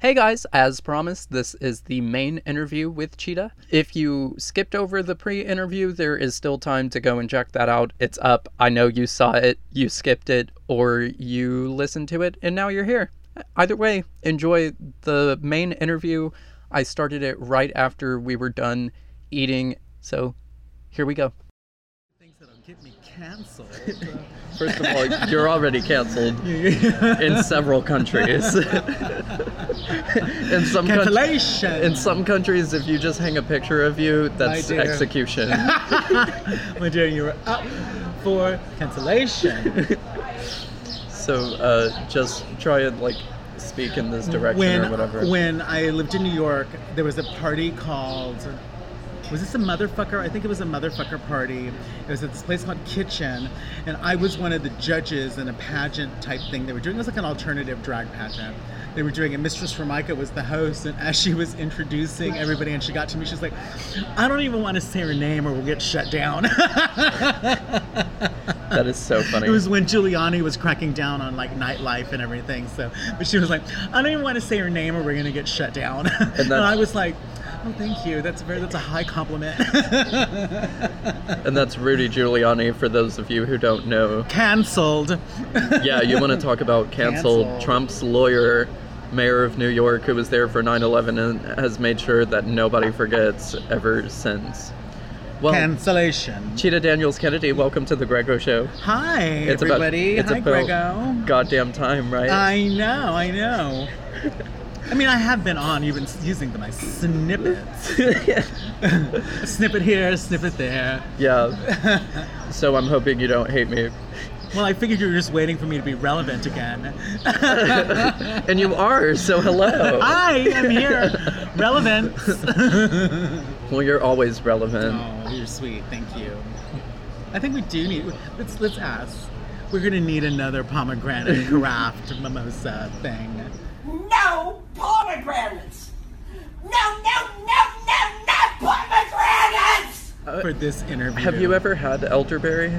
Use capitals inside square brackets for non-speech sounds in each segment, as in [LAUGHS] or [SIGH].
Hey guys, as promised, this is the main interview with Chitah. If you skipped over the pre interview, there is still time to go and check that out. It's up. I know you saw it, you skipped it, or you listened to it, and now you're here. Either way, enjoy the main interview. I started it right after we were done eating, so here we go. Things that'll get me canceled. [LAUGHS] First of all, you're already canceled [LAUGHS] in several countries. [LAUGHS] in some coun- Cancellation. in some countries, if you just hang a picture of you, that's dear. execution. My dear, you were up for cancellation. so uh, just try and like speak in this direction when or whatever. when I lived in New York, there was a party called. Was this a motherfucker? I think it was a motherfucker party. It was at this place called Kitchen, and I was one of the judges in a pageant type thing they were doing. It was like an alternative drag pageant. They were doing it. Mistress Formica was the host, and as she was introducing everybody, and she got to me, she's like, "I don't even want to say her name, or we'll get shut down." [LAUGHS] that is so funny. It was when Giuliani was cracking down on like nightlife and everything. So, but she was like, I don't even want to say her name or we're gonna get shut down. [LAUGHS] And, that's- I was like, Oh, thank you. That's very. That's a high compliment. [LAUGHS] and that's Rudy Giuliani for those of you who don't know. Cancelled. [LAUGHS] Yeah, you want to talk about canceled Canceled. Trump's lawyer, mayor of New York, who was there for 9 11 and has made sure that nobody forgets ever since. Well, Cancellation. Chitah Daniels Kennedy, welcome to the Grego Show. Hi, It's about- everybody. it's Hi, about- Grego. Goddamn time, right? I know. I know. [LAUGHS] I mean, I have been on. You've been using the my snippets. [LAUGHS] [LAUGHS] snippet here, snippet there. yeah. So I'm hoping you don't hate me. Well, I figured you were just waiting for me to be relevant again. [LAUGHS] And you are, so hello. I'm here. Relevant. Well, you're always relevant. oh, you're sweet. Thank you. I think we do need. Let's let's ask. We're gonna need another pomegranate craft mimosa thing. No pomegranates! No, no, no, no, no pomegranates! For this interview. Have you ever had elderberry?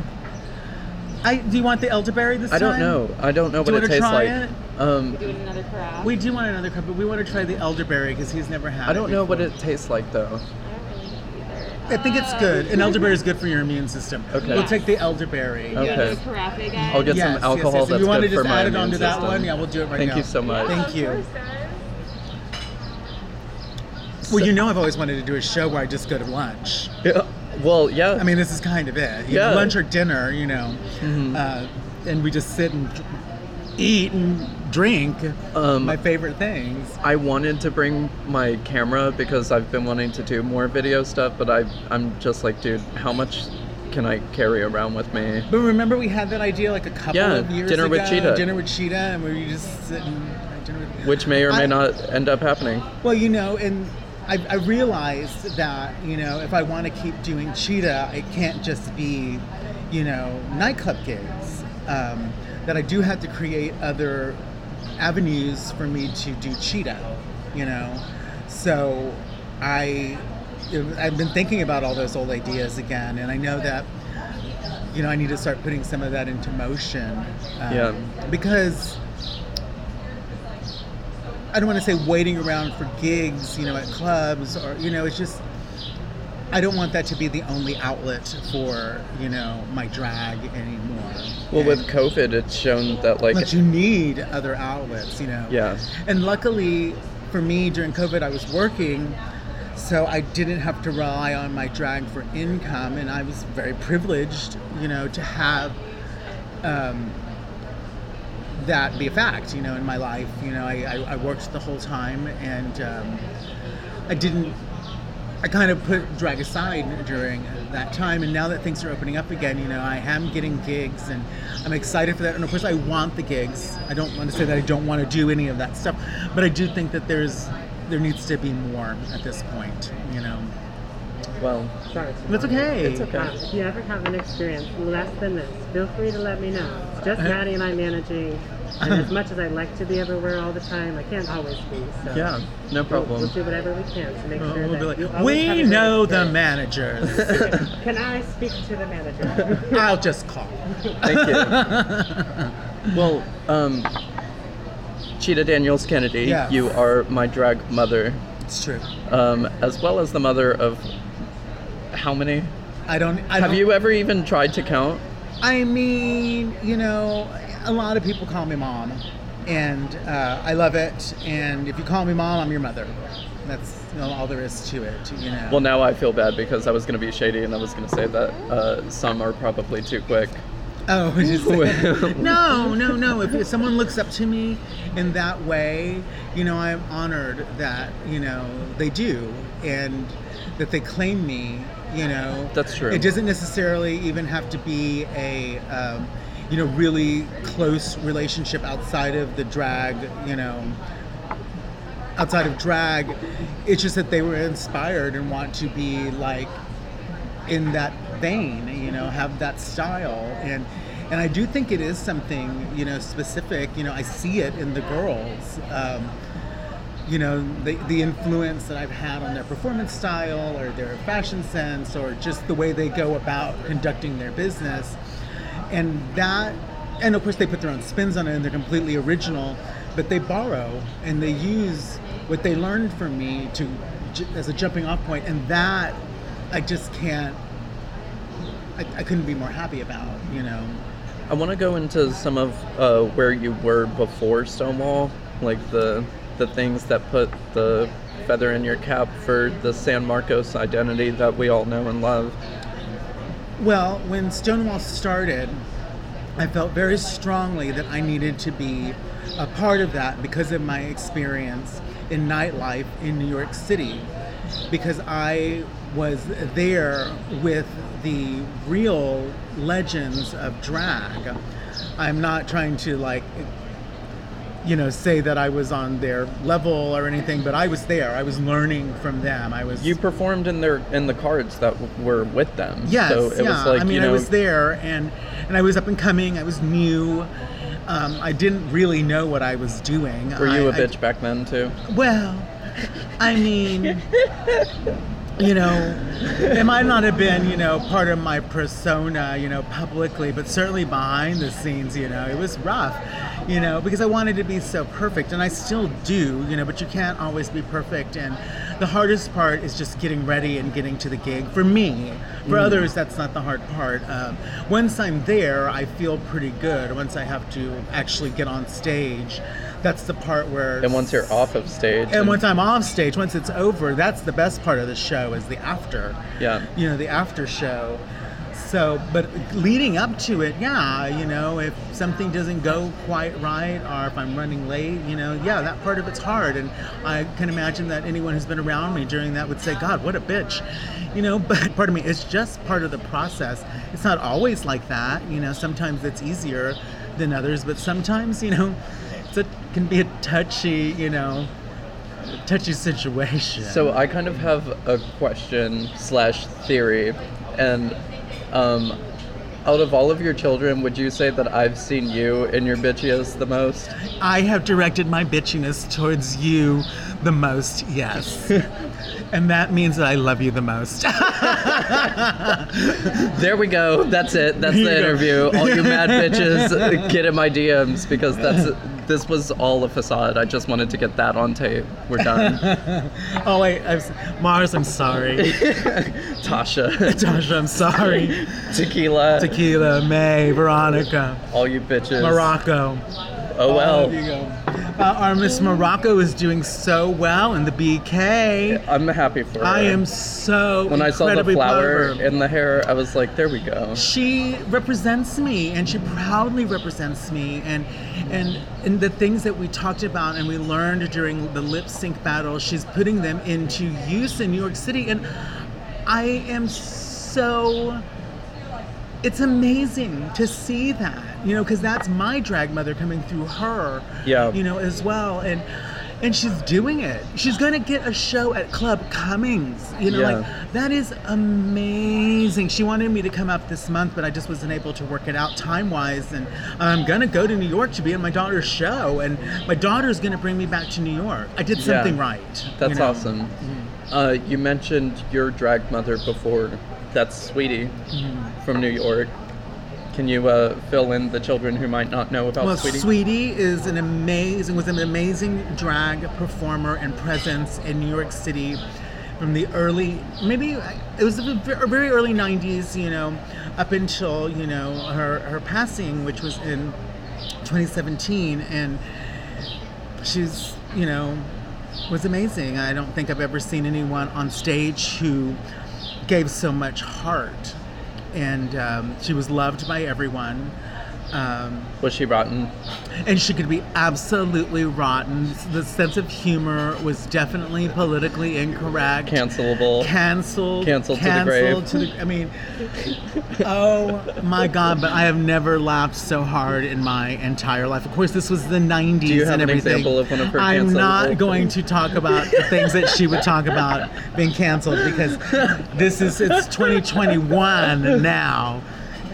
I do you want the elderberry this I time? I don't know. I don't know Do what you it tastes wanna try like. it? Um, Doing another craft. We do want another cup, but we want to try the elderberry because he's never had. I don't know what it tastes like though. I don't really know either. I think it's good, and elderberry is good for your immune system. Okay. We'll take the elderberry. Okay. Doing the carafe again. I'll get Yes, some yes, alcohol yes. If that's you want good to for just my add it immune onto that system. one, yeah, we'll do it right Thank now. you so much. Thank you. Well, you know, I've always wanted to do a show where I just go to lunch. Yeah. Well, yeah. I mean, this is kind of it. You Yeah. lunch or dinner, you know, Mhm. uh, and we just sit and eat and drink. Um, my favorite things. I wanted to bring my camera because I've been wanting to do more video stuff, but I I'm just like, dude, how much can I carry around with me? But remember, we had that idea like a couple Yeah, of years ago. dinner ago. with Chitah. Dinner with Chitah, and we were just sitting. with. Which may or may I- not end up happening. Well, you know, and I, I realized that you know if I want to keep doing Chitah, it can't just be, you know, nightclub gigs. Um, that I do have to create other avenues for me to do Chitah. You know, so I I've been thinking about all those old ideas again, and I know that. You know, I need to start putting some of that into motion. Um, Yeah. Because I don't want to say waiting around for gigs, you know, at clubs or you know, it's just I don't want that to be the only outlet for you know my drag anymore. Well, with COVID, it's shown that like but you need other outlets, you know. yeah, And luckily for me during COVID, I was working, so I didn't have to rely on my drag for income, and I was very privileged, you know, to have um, that be a fact, you know, in my life. You know, I, I, I worked the whole time, and um, I didn't. I kind of put drag aside during that time, and now that things are opening up again, you know, I am getting gigs, and I'm excited for that. And of course, I want the gigs. I don't want to say that I don't want to do any of that stuff, but I do think that there's there needs to be more at this point, you know. Well, Sorry. That's okay. It's okay. Uh, if you ever have an experience less than this, feel free to let me know. It's just Uh-huh. Maddie and I managing, and as much as I like to be everywhere all the time, I can't always be. So yeah, no we'll, problem. we'll do whatever we can to make Well, sure we'll be like, you always have a we know the experience." managers. [LAUGHS] Can I speak to the manager? [LAUGHS] I'll just call. Thank you. [LAUGHS] well, um, Chitah Daniels Kennedy, Yes. you are my drag mother, It's true. um, as well as the mother of how many? I don't. I Have don't, you ever even tried to count? I mean, you know, a lot of people call me mom, and uh, I love it. And if you call me mom, I'm your mother. That's you know, all there is to it. You know. Well, now I feel bad because I was going to be shady and I was going to say that uh, some are probably too quick. Oh, [LAUGHS] just [LAUGHS] no, no, no. If someone looks up to me in that way, you know, I'm honored that you know they do and that they claim me. You know, That's true. It doesn't necessarily even have to be a, um, you know, really close relationship outside of the drag. You know, outside of drag, it's just that they were inspired and want to be like in that vein, you know, have that style and and I do think it is something, you know, specific. You know, I see it in the girls. Um, you know, the, the influence that I've had on their performance style or their fashion sense or just the way they go about conducting their business. And that, and of course, they put their own spins on it and they're completely original, but they borrow and they use what they learned from me to as a jumping off point, and that I just can't. I, I couldn't be more happy about, you know. I want to go into some of uh, where you were before Stonewall, like the the things that put the feather in your cap for the San Marcos identity that we all know and love. Well, when Stonewall started, I felt very strongly that I needed to be a part of that because of my experience in nightlife in New York City. Because I was there with the real legends of drag. I'm not trying to like you know say that I was on their level or anything, but I was there. I was learning from them. I was You performed in their in the cards that w- were with them. Yes, so it yeah. was like I mean, you know, I was there, and and I was up and coming. I was new. Um, I didn't really know what I was doing. Were you a a bitch back then too? well, I mean, you know, it might not have been, you know, part of my persona, you know, publicly, but certainly behind the scenes, you know, it was rough, you know, because I wanted to be so perfect, and I still do, you know, but you can't always be perfect. And the hardest part is just getting ready and getting to the gig. For me, for others, that's not the hard part. Um, once I'm there, I feel pretty good. Once I have to actually get on stage, that's the part where And once you're off of stage, and once I'm off stage, once it's over, that's the best part of the show is the after. Yeah. You know, the after show. So, but leading up to it, yeah, you know, if something doesn't go quite right or if I'm running late, you know, yeah, that part of it's hard. And I can imagine that anyone who's been around me during that would say, God, what a bitch. You know, [LAUGHS] but pardon me, it's just part of the process. It's not always like that. You know, sometimes it's easier than others, but sometimes, you know, it's a, can be a touchy, you know, touchy situation. So I kind of have a question slash theory, and um, out of all of your children, would you say that I've seen you in your bitchiest the most? I have directed my bitchiness towards you the most, yes. [LAUGHS] and that means that I love you the most. [LAUGHS] There we go. That's it. That's the interview. All you mad [LAUGHS] bitches, get in my DMs because that's this was all a facade. I just wanted to get that on tape. We're done. [LAUGHS] oh wait, I'm, Mars, I'm sorry. [LAUGHS] Tasha, [LAUGHS] Tasha, I'm sorry. tequila, Tequila, May, Veronica, all you bitches. Morocco. Oh well. Uh, our Miss Morocco is doing so well in the BK. I'm happy for her. I am so When I saw the incredibly proud of flower in the hair, I was like, there we go. she represents me and she proudly represents me and and and the things that we talked about and we learned during the lip sync battle she's putting them into use in New York City and I am so it's amazing to see that you know because that's my drag mother coming through her Yeah. you know as well and and she's doing it she's gonna get a show at club cummings you know Yeah. like that is amazing. She wanted me to come up this month, but I just wasn't able to work it out time wise. And I'm gonna go to New York to be in my daughter's show, and my daughter's gonna bring me back to New York. I did Yeah. something right. you That's know? awesome. Uh, you mentioned your drag mother before. That's Sweetie Mm-hmm. from New York. Can you uh, fill in the children who might not know about Well, Sweetie? Sweetie is an amazing was an amazing drag performer and presence in New York City from the early maybe it was the very early 90s, you know, up until, you know, her her passing which was in 2017 and she's, you know, was amazing. I don't think I've ever seen anyone on stage who gave so much heart. And um, she was loved by everyone. Um, Was she rotten? and she could be absolutely rotten. The sense of humor was definitely politically incorrect. Cancelable. Canceled. Canceled to the grave. to the- I mean, oh my God! But I have never laughed so hard in my entire life. Of course, this was the '90s Do you have and an everything. example of one of her I'm not going to talk about the things that she would talk about being canceled because this is it's 2021 now,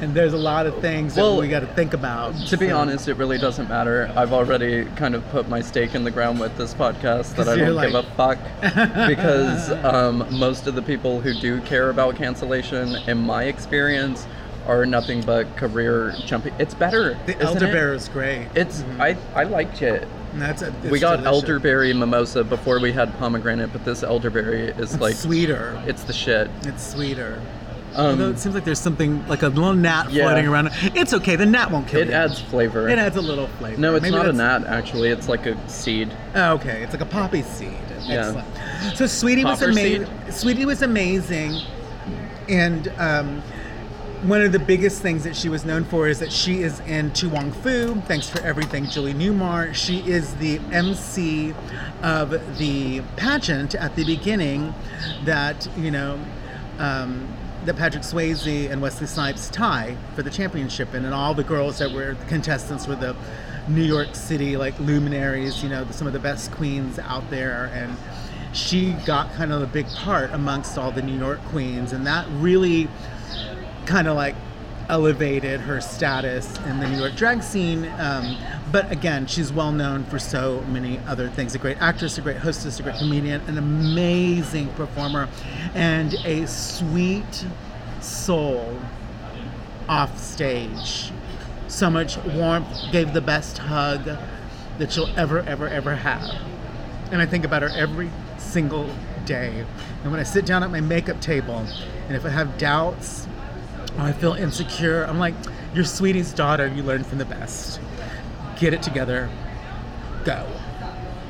and there's a lot of things that we got to think about. To be honest, it really doesn't matter. I've already kind of put my stake in the ground with this podcast that I don't give a fuck [LAUGHS] because um, most of the people who do care about cancellation, in my experience, are nothing but career jumping. It's better. The elderberry is great. It's I I liked it. That's a, we got delicious. elderberry mimosa before we had pomegranate, but this elderberry is It's like sweeter. it's the shit. It's sweeter. Although Um, it seems like there's something like a little gnat Yeah. floating around. It's okay. The gnat won't kill it you. It adds flavor. It adds a little flavor. no, it's Maybe not a gnat actually. It's like a seed. Oh, okay, it's like a poppy seed. Yeah. Excellent. So Sweetie Popper was amazing. Sweetie was amazing, and um, one of the biggest things that she was known for is that she is in To Wong Foo. Thanks for everything, Julie Newmar. She is the MC of the pageant at the beginning that you know. Um, that Patrick Swayze and Wesley Snipes tie for the championship, and, and all the girls that were contestants were the New York City like luminaries, you know, some of the best queens out there, and she got kind of a big part amongst all the New York queens, and that really kind of like elevated her status in the New York drag scene. Um, but again, she's well known for so many other things a great actress, a great hostess, a great comedian, an amazing performer, and a sweet soul off stage. So much warmth, gave the best hug that you'll ever, ever, ever have. And I think about her every single day. And when I sit down at my makeup table, and if I have doubts or I feel insecure, I'm like, You're sweetie's daughter, you learn from the best. Get it together, go.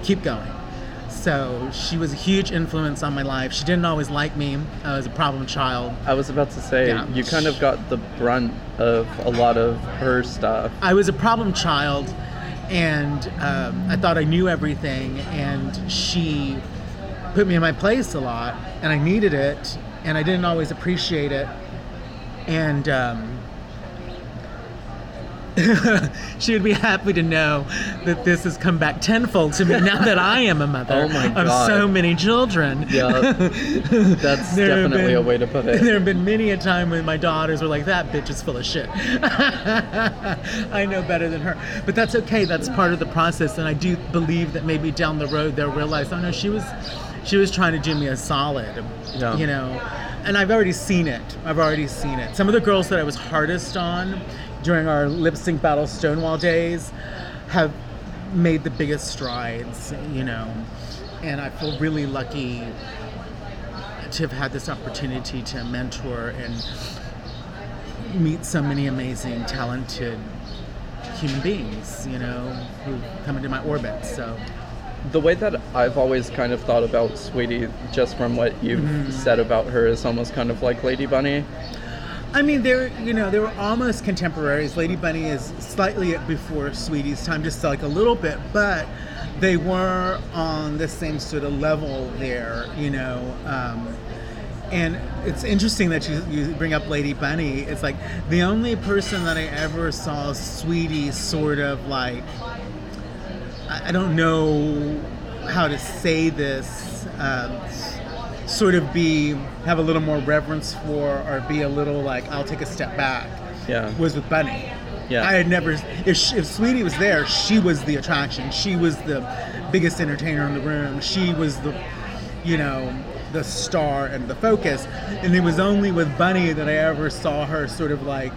Keep going. So she was a huge influence on my life. She didn't always like me. I was a problem child. I was about to say Yeah. you kind of got the brunt of a lot of her stuff. I was a problem child, and um, I thought I knew everything, and she put me in my place a lot, and I needed it, and I didn't always appreciate it, and um, [LAUGHS] she would be happy to know that this has come back tenfold to me [LAUGHS] now that I am a mother Oh of so many children. Yeah, [LAUGHS] that's definitely a way to put it. There have been many a time when my daughters were like, "That bitch is full of shit." I know better than her, but that's okay. That's part of the process, and I do believe that maybe down the road they'll realize, "Oh no, she was, she was trying to do me a solid." Yeah. You know, and I've already seen it. I've already seen it. Some of the girls that I was hardest on during our lip sync battle Stonewall days have made the biggest strides. You know, and I feel really lucky to have had this opportunity to mentor and meet so many amazing, talented human beings, you know, who come into my orbit. So, The way that I've always kind of thought about Sweetie, just from what you've Mm-hmm. said about her, is almost kind of like Lady Bunny. I mean, they're you know they were almost contemporaries. Lady Bunny is slightly before Sweetie's time, just like a little bit, but they were on the same sort of level there, you know. Um, and it's interesting that you, you bring up Lady Bunny. It's like the only person that I ever saw Sweetie sort of like I don't know how to say this. Um, sort of be have a little more reverence for, or be a little like I'll take a step back. Yeah. Was with Bunny. Yeah. I had never. If, she, if Sweetie was there, she was the attraction. She was the biggest entertainer in the room. She was the, you know, the star and the focus. And it was only with Bunny that I ever saw her sort of like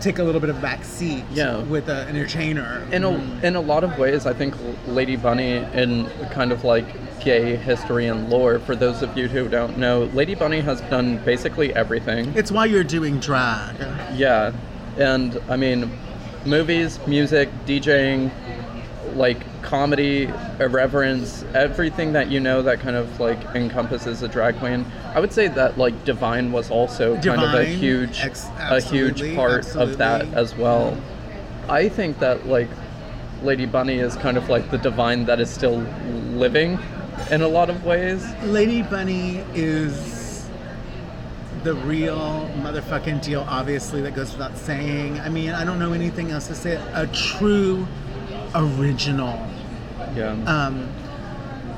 take a little bit of a back seat Yeah. with an entertainer. in a mm-hmm. in a lot of ways, I think Lady Bunny, in kind of like gay history and lore, for those of you who don't know, Lady Bunny has done basically everything. It's why you're doing drag. Yeah, and I mean, movies, music, DJing, like comedy, irreverence, everything that you know that kind of like encompasses a drag queen. I would say that like Divine was also kind of a huge, ex- a huge absolutely, part of that as well. I think that like Lady Bunny is kind of like the divine that is still living in a lot of ways. Lady Bunny is the real motherfucking deal, obviously, that goes without saying. I mean, I don't know anything else to say. A true original, Yeah. um,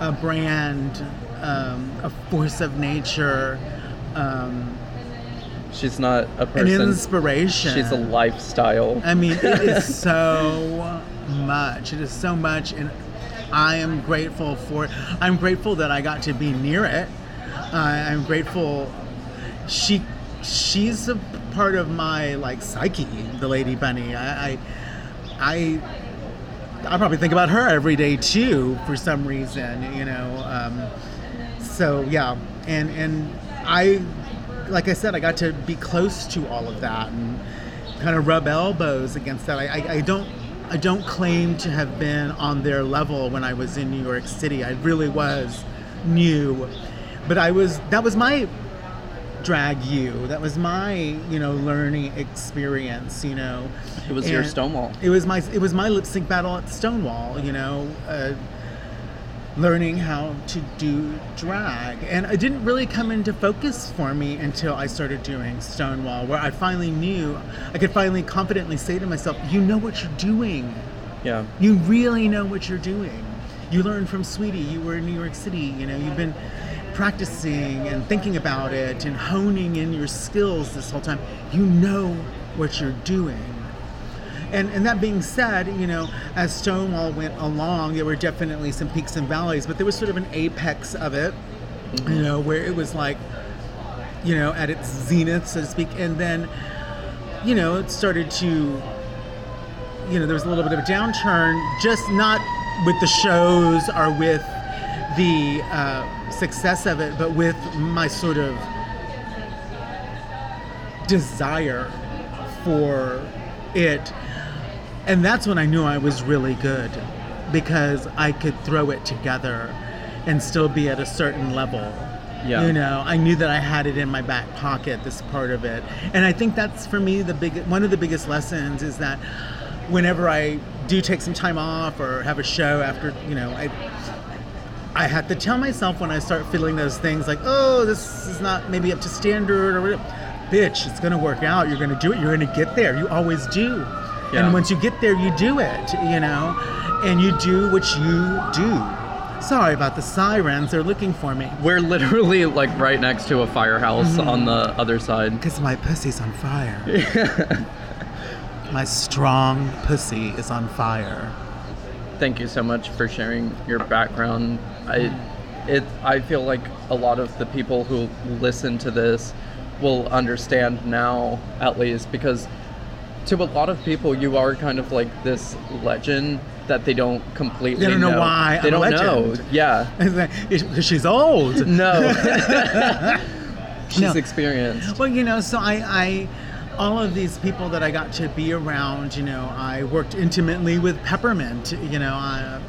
a brand, um, a force of nature, um, She's not a person. an inspiration. She's a lifestyle. I mean, it is [LAUGHS] so much. It is so much, and I am grateful for it. I'm grateful that I got to be near it. Uh, I'm grateful. She, she's a part of my like psyche, the Lady Bunny. I, I, I, I probably think about her every day too, for some reason. You know. Um, so yeah, and and I, like I said, I got to be close to all of that and kind of rub elbows against that. I, I, I don't I don't claim to have been on their level when I was in New York City. I really was new, but I was that was my drag you. That was my you know learning experience. You know, It was your Stonewall. It was my it was my lip sync battle at Stonewall. You know. Uh, learning how to do drag. And it didn't really come into focus for me until I started doing Stonewall, where I finally knew, I could finally confidently say to myself, you know what you're doing. Yeah. You really know what you're doing. You learned from Sweetie, you were in New York City, you know, you've been practicing and thinking about it and honing in your skills this whole time. You know what you're doing. And, and that being said, you know, as Stonewall went along, there were definitely some peaks and valleys, but there was sort of an apex of it, you know, where it was like, you know, at its zenith, so to speak. And then, you know, it started to, you know, there was a little bit of a downturn, just not with the shows or with the uh, success of it, but with my sort of desire for it. And that's when I knew I was really good because I could throw it together and still be at a certain level. Yeah. You know, I knew that I had it in my back pocket, this part of it. And I think that's for me the big one of the biggest lessons is that whenever I do take some time off or have a show after, you know, I I have to tell myself when I start feeling those things like, oh, this is not maybe up to standard or whatever. Bitch, it's gonna work out. You're gonna do it. You're gonna get there. You always do. Yeah. And once you get there, you do it, you know, and you do what you do. Sorry about the sirens. They're looking for me. We're literally like right next to a firehouse Mm-hmm. on the other side. Because my pussy's on fire. [LAUGHS] my strong pussy is on fire. Thank you so much for sharing your background. I it I feel like a lot of the people who listen to this will understand now at least because to a lot of people you are kind of like this legend that they don't completely They don't know why They I'm don't know. Yeah. Because [LAUGHS] she's old. No. [LAUGHS] [LAUGHS] She's No. experienced. Well, you know, so I, I, all of these people that I got to be around, you know, I worked intimately with Peppermint, you know, I,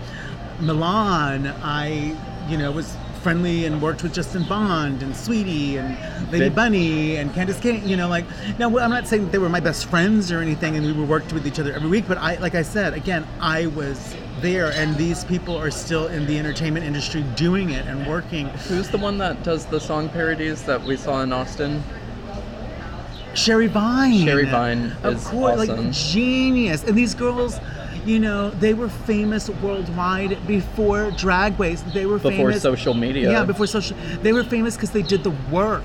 Milan, I, you know, was friendly and worked with Justin Bond and Sweetie and Lady Bunny and Candis Cayne, you know, like, now I'm not saying they were my best friends or anything and we were worked with each other every week, but I, like I said, again, I was there and these people are still in the entertainment industry doing it and working. Who's the one that does the song parodies that we saw in Austin? Sherry Vine. Sherry Vine of course, awesome. like genius. And these girls, you know, they were famous worldwide before Drag Race. They were famous. Before famous. social media. Yeah, before social. They were famous because they did the work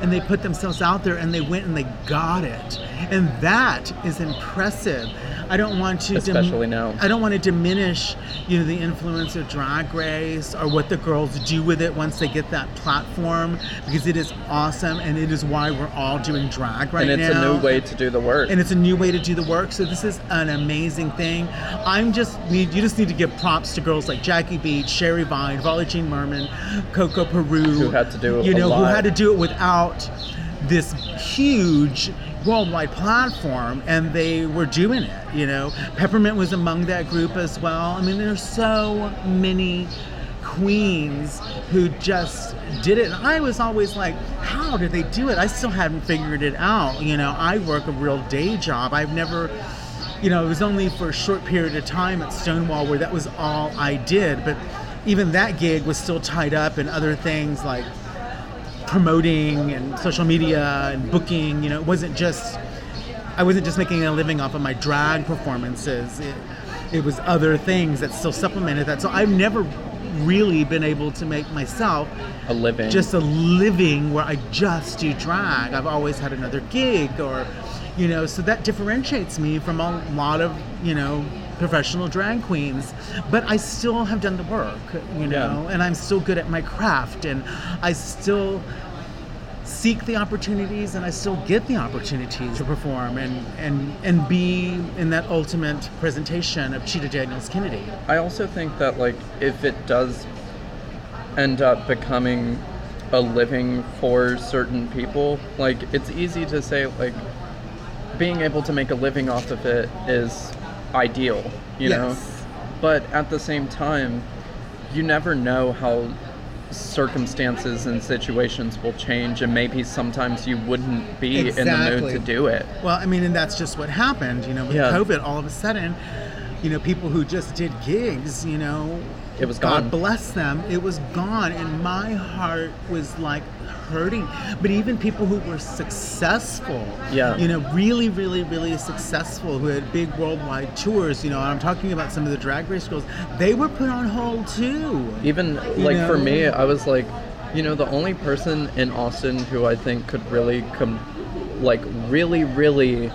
and they put themselves out there and they went and they got it. And that is impressive. I don't want to Especially now. I don't want to diminish, you know, the influence of Drag Race or what the girls do with it once they get that platform because it is awesome and it is why we're all doing drag right now. and it's now. a new way to do the work. and it's a new way to do the work. So this is an amazing thing. I'm just need you just need to give props to girls like Jackie Beat, Sherry Vine, Varla Jean Merman, Coco Peru, Who had to do it, you know who had to do it without this huge worldwide platform and they were doing it you know? Peppermint was among that group as well. I mean there's so many queens who just did it. And i was always like how did they do it? I still hadn't figured it out you know? I work a real day job. I've never you know it was only for a short period of time at stonewall where that was all i did. But even that gig was still tied up in other things like promoting and social media and booking. You know, it wasn't just I wasn't just making a living off of my drag performances. It, it was other things that still supplemented that. So I've never really been able to make myself a living. just a living where I just do drag. I've always had another gig or you know, so that differentiates me from a lot of, you know, professional drag queens. But I still have done the work, you know, Yeah. and I'm still good at my craft and I still seek the opportunities and I still get the opportunities to perform and and and be in that ultimate presentation of Chitah Daniels Kennedy. I also think that like if it does end up becoming a living for certain people, like it's easy to say like being able to make a living off of it is ideal, you know. But at the same time, you never know how circumstances and situations will change and maybe sometimes you wouldn't be in the mood to do it. Well, I mean, and that's just what happened, you know, with Yeah. COVID. All of a sudden, you know, people who just did gigs, you know, It was God bless them, it was gone, and my heart was like hurting. But even people who were successful, Yeah. you know, really, really, really successful, who had big worldwide tours, you know, I'm talking about some of the drag race girls, they were put on hold too. Even like for me, I was like, you know, the only person in Austin who I think could really come, like, really, really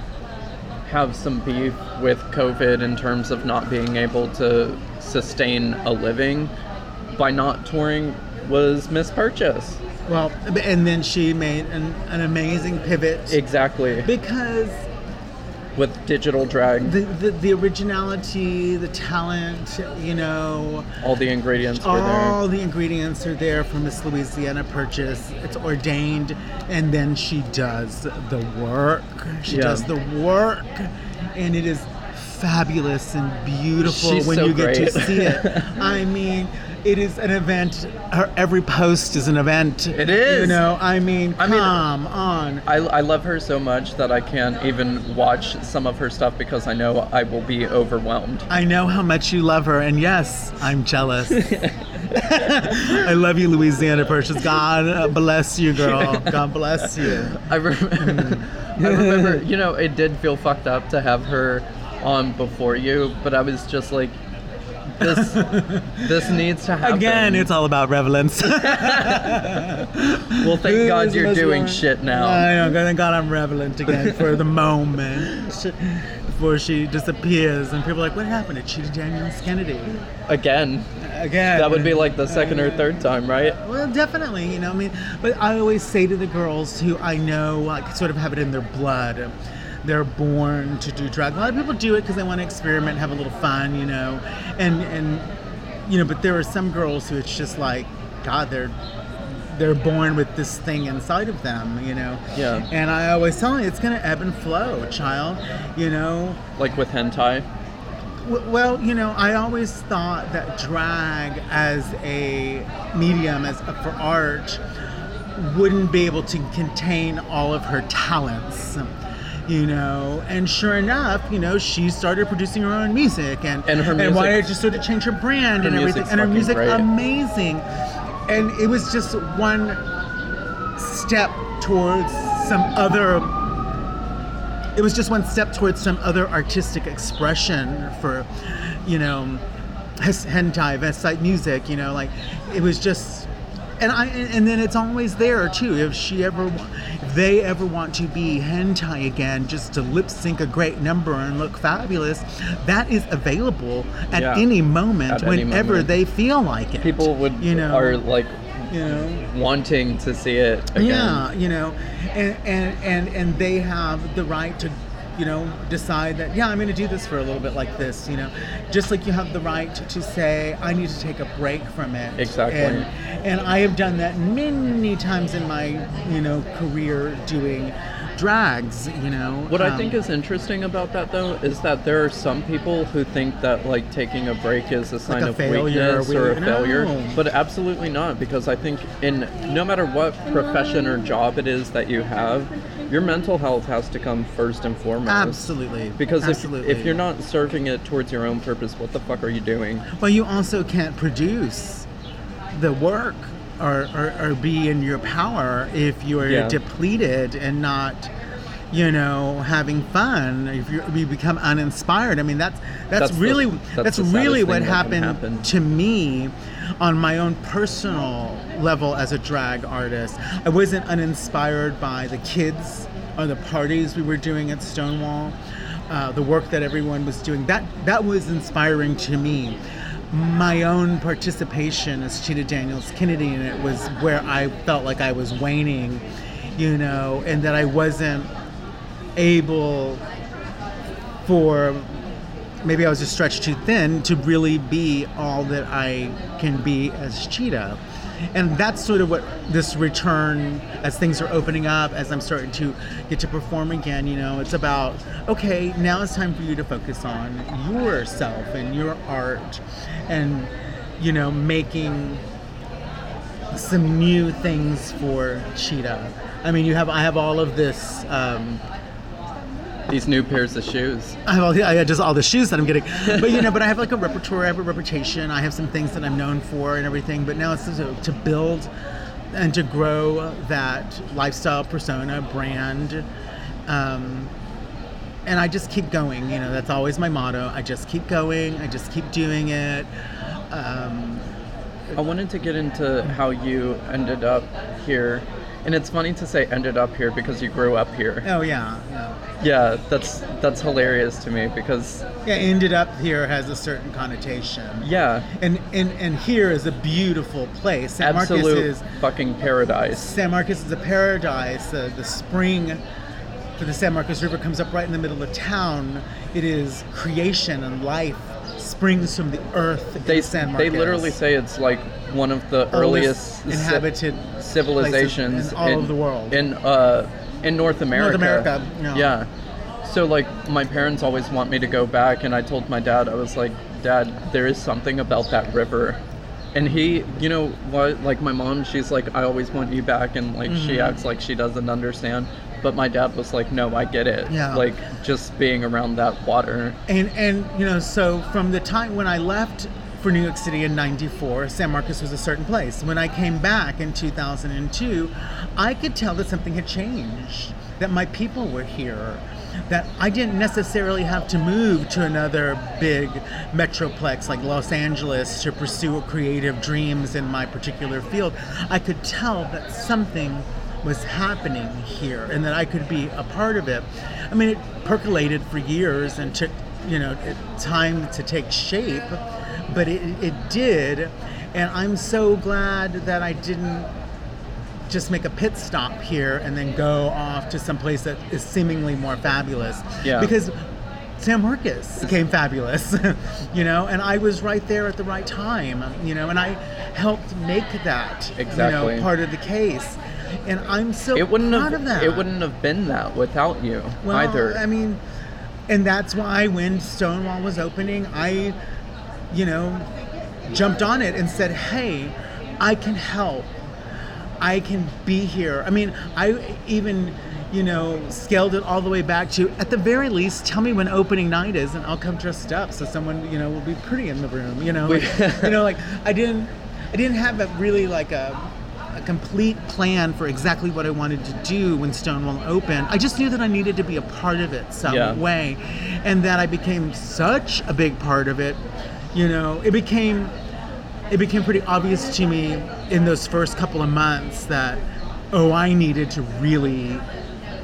have some beef with COVID in terms of not being able to sustain a living by not touring was Miss Purchase. Well, and then she made an, an amazing pivot Exactly. because With digital drag, the, the, the originality, the talent, you know, all the ingredients were there. all the ingredients are there for Miss Louisiana Purchase. It's ordained, and then she does the work. She Yeah. does the work, and it is fabulous and beautiful She's when so you get to see it. [LAUGHS] I mean, it is an event. Her every post is an event. It is. You know, I mean, I mean- come on. I, I love her so much that I can't even watch some of her stuff because I know I will be overwhelmed. I know how much you love her, and yes, I'm jealous. [LAUGHS] I love you, Louisiana Purchase. God bless you, girl. God bless you. I, [LAUGHS] I remember, you know, it did feel fucked up to have her on before you, but I was just like, this, this needs to happen. Again, it's all about relevance. [LAUGHS] well, thank God you're doing shit now. I know, thank God I'm relevant again for the [LAUGHS] moment before she disappears, and people are like, "What happened to Chitah Daniels Kennedy?" Again, Again, that would be like the second or third time, right? Well, definitely, you know, I mean, but I always say to the girls who I know, like, sort of have it in their blood, they're born to do drag. A lot of people do it because they want to experiment, have a little fun, you know, and and you know, but there are some girls who it's just like, God, they're they're born with this thing inside of them, you know. Yeah. And I always tell them it's gonna ebb and flow, child. You know, Like with hentai. W- Well, you know, I always thought that drag as a medium, as for art, wouldn't be able to contain all of her talents. You know, and sure enough, you know, she started producing her own music, and And her and why music- did she sort of change her brand Her and everything, and her music great. amazing, and it was just one step towards some other it was just one step towards some other artistic expression for, you know, hentai, Vesite music. You know, like it was just, and I and then it's always there too. If she ever, they ever want to be hentai again just to lip sync a great number and look fabulous, that is available at Yeah. any moment At any whenever moment. they feel like it. People would you know, are like you know, wanting to see it again. yeah, you know, and and and and they have the right to, you know, decide that yeah, I'm going to do this for a little bit like this, you know, just like you have the right to say I need to take a break from it. Exactly. And, and I have done that many times in my you know career doing drags. You know. What I Um, think is interesting about that though is that there are some people who think that like taking a break is a sign a of failure, weakness or a we- failure, but absolutely not because I think in no matter what profession or job it is that you have, your mental health has to come first and foremost. absolutely Because if, absolutely. if you're not serving it towards your own purpose, what the fuck are you doing? Well, you also can't produce the work or, or, or be in your power if you're Yeah. depleted and not, you know, having fun. If you become uninspired, I mean, that's that's, That's the- really that's that's, the really what that happened happen. to me on my own personal level as a drag artist. I wasn't uninspired by the kids or the parties we were doing at Stonewall, uh, the work that everyone was doing. That that was inspiring to me. My own participation as Chitah Daniels Kennedy in it was where I felt like I was waning, you know, and that I wasn't able for maybe I was just stretched too thin to really be all that I can be as Chitah. And that's sort of what this return, as things are opening up, as I'm starting to get to perform again, you know, it's about, okay, now it's time for you to focus on yourself and your art and, you know, making some new things for Chitah. I mean, you have, I have all of this, um, These new pairs of shoes. I have all, I have just all the shoes that I'm getting, but you know, but I have like a repertoire, I have a reputation, I have some things that I'm known for and everything. But now it's to, to build and to grow that lifestyle persona brand, um, and I just keep going. You know, that's always my motto. I just keep going. I just keep doing it. Um, I wanted to get into how you ended up here. And it's funny to say ended up here because you grew up here. oh yeah, yeah. Yeah, that's that's hilarious to me because Yeah, ended up here has a certain connotation. yeah, And and and here is a beautiful place. San Marcos absolute is fucking paradise. San Marcos is a paradise. Uh, the spring for the San Marcos River comes up right in the middle of town. It is creation and life springs from the earth. in They San they literally say it's like one of the earliest inhabited ci- civilizations in all over the world. in uh in North America. North America, yeah. Yeah. So like my parents always want me to go back, and I told my dad I was like, Dad, there is something about that river. And he, you know what? Like my mom, she's like, I always want you back, and like she Mm-hmm. acts like she doesn't understand. But my dad was like, No, I get it. Yeah. Like just being around that water. And and you know, so from the time when I left for New York City in '94, San Marcos was a certain place. When I came back in 2002, I could tell that something had changed. That my people were here. That I didn't necessarily have to move to another big metroplex like Los Angeles to pursue creative dreams in my particular field. I could tell that something was happening here and that I could be a part of it. I mean, it percolated for years and took, you know, time to take shape, but it, it did. And I'm so glad that I didn't just make a pit stop here and then go off to some place that is seemingly more fabulous. Yeah. Because San Marcos became fabulous, [LAUGHS] you know, and I was right there at the right time, you know, and I helped make that, you Exactly. know, part of the case. And I'm so It wouldn't proud have of that. it wouldn't have been that without you well, either. I mean, and that's why when Stonewall was opening, I, you know, jumped on it and said, "Hey, I can help. I can be here." I mean, I even, you know, scaled it all the way back to, at the very least, tell me when opening night is, and I'll come dressed up so someone, you know, will be pretty in the room. You know, like, [LAUGHS] you know, like I didn't, I didn't have a really like a. A complete plan for exactly what I wanted to do when Stonewall opened. I just knew that I needed to be a part of it some Yeah. way, and that I became such a big part of it. You know, it became it became pretty obvious to me in those first couple of months that oh, I needed to really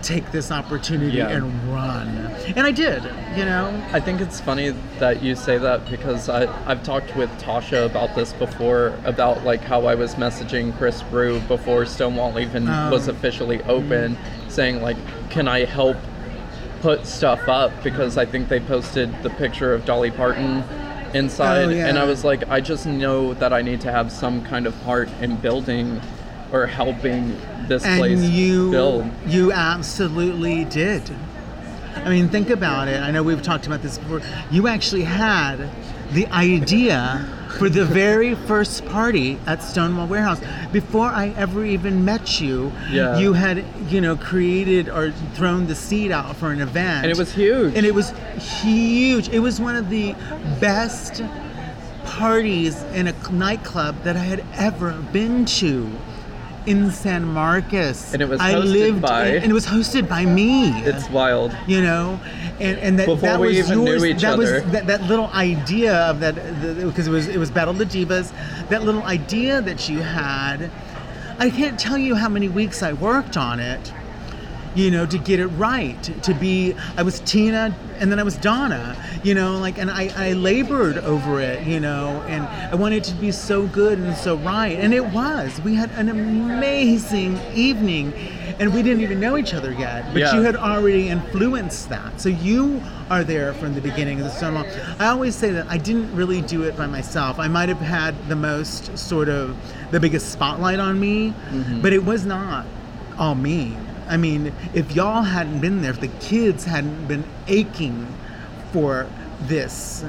take this opportunity Yeah. and run. And I did, you know? I think it's funny that you say that because I, I've talked with Tasha about this before about like how I was messaging Chris Brew before Stonewall even Oh. was officially mm-hmm. open, saying like, can I help put stuff up because I think they posted the picture of Dolly Parton inside, Oh, yeah. and I was like, I just know that I need to have some kind of part in building or helping this place you build. you absolutely did i mean think about it i know we've talked about this before you actually had the idea for the very first party at stonewall warehouse before i ever even met you Yeah. you had you know created or thrown the seed out for an event And it was huge. and it was huge it was one of the best parties in a nightclub that i had ever been to in San Marcos. And it was I lived by- in- and it was hosted by me. It's wild. you know, and and that, Before that we was even knew each that other. was that, that little idea of that because it was it was Battle of the Divas. That little idea that you had. I can't tell you how many weeks I worked on it. You know, to get it right, to be. I was Tina, and then I was Donna. You know, like, and I, I labored over it. You know, and I wanted it to be so good and so right, and it was. We had an amazing evening, and we didn't even know each other yet. But Yeah. you had already influenced that. So you are there from the beginning of the Stonewall. I always say that I didn't really do it by myself. I might have had the most sort of the biggest spotlight on me, mm-hmm. but it was not all me. I mean, if y'all hadn't been there, if the kids hadn't been aching for this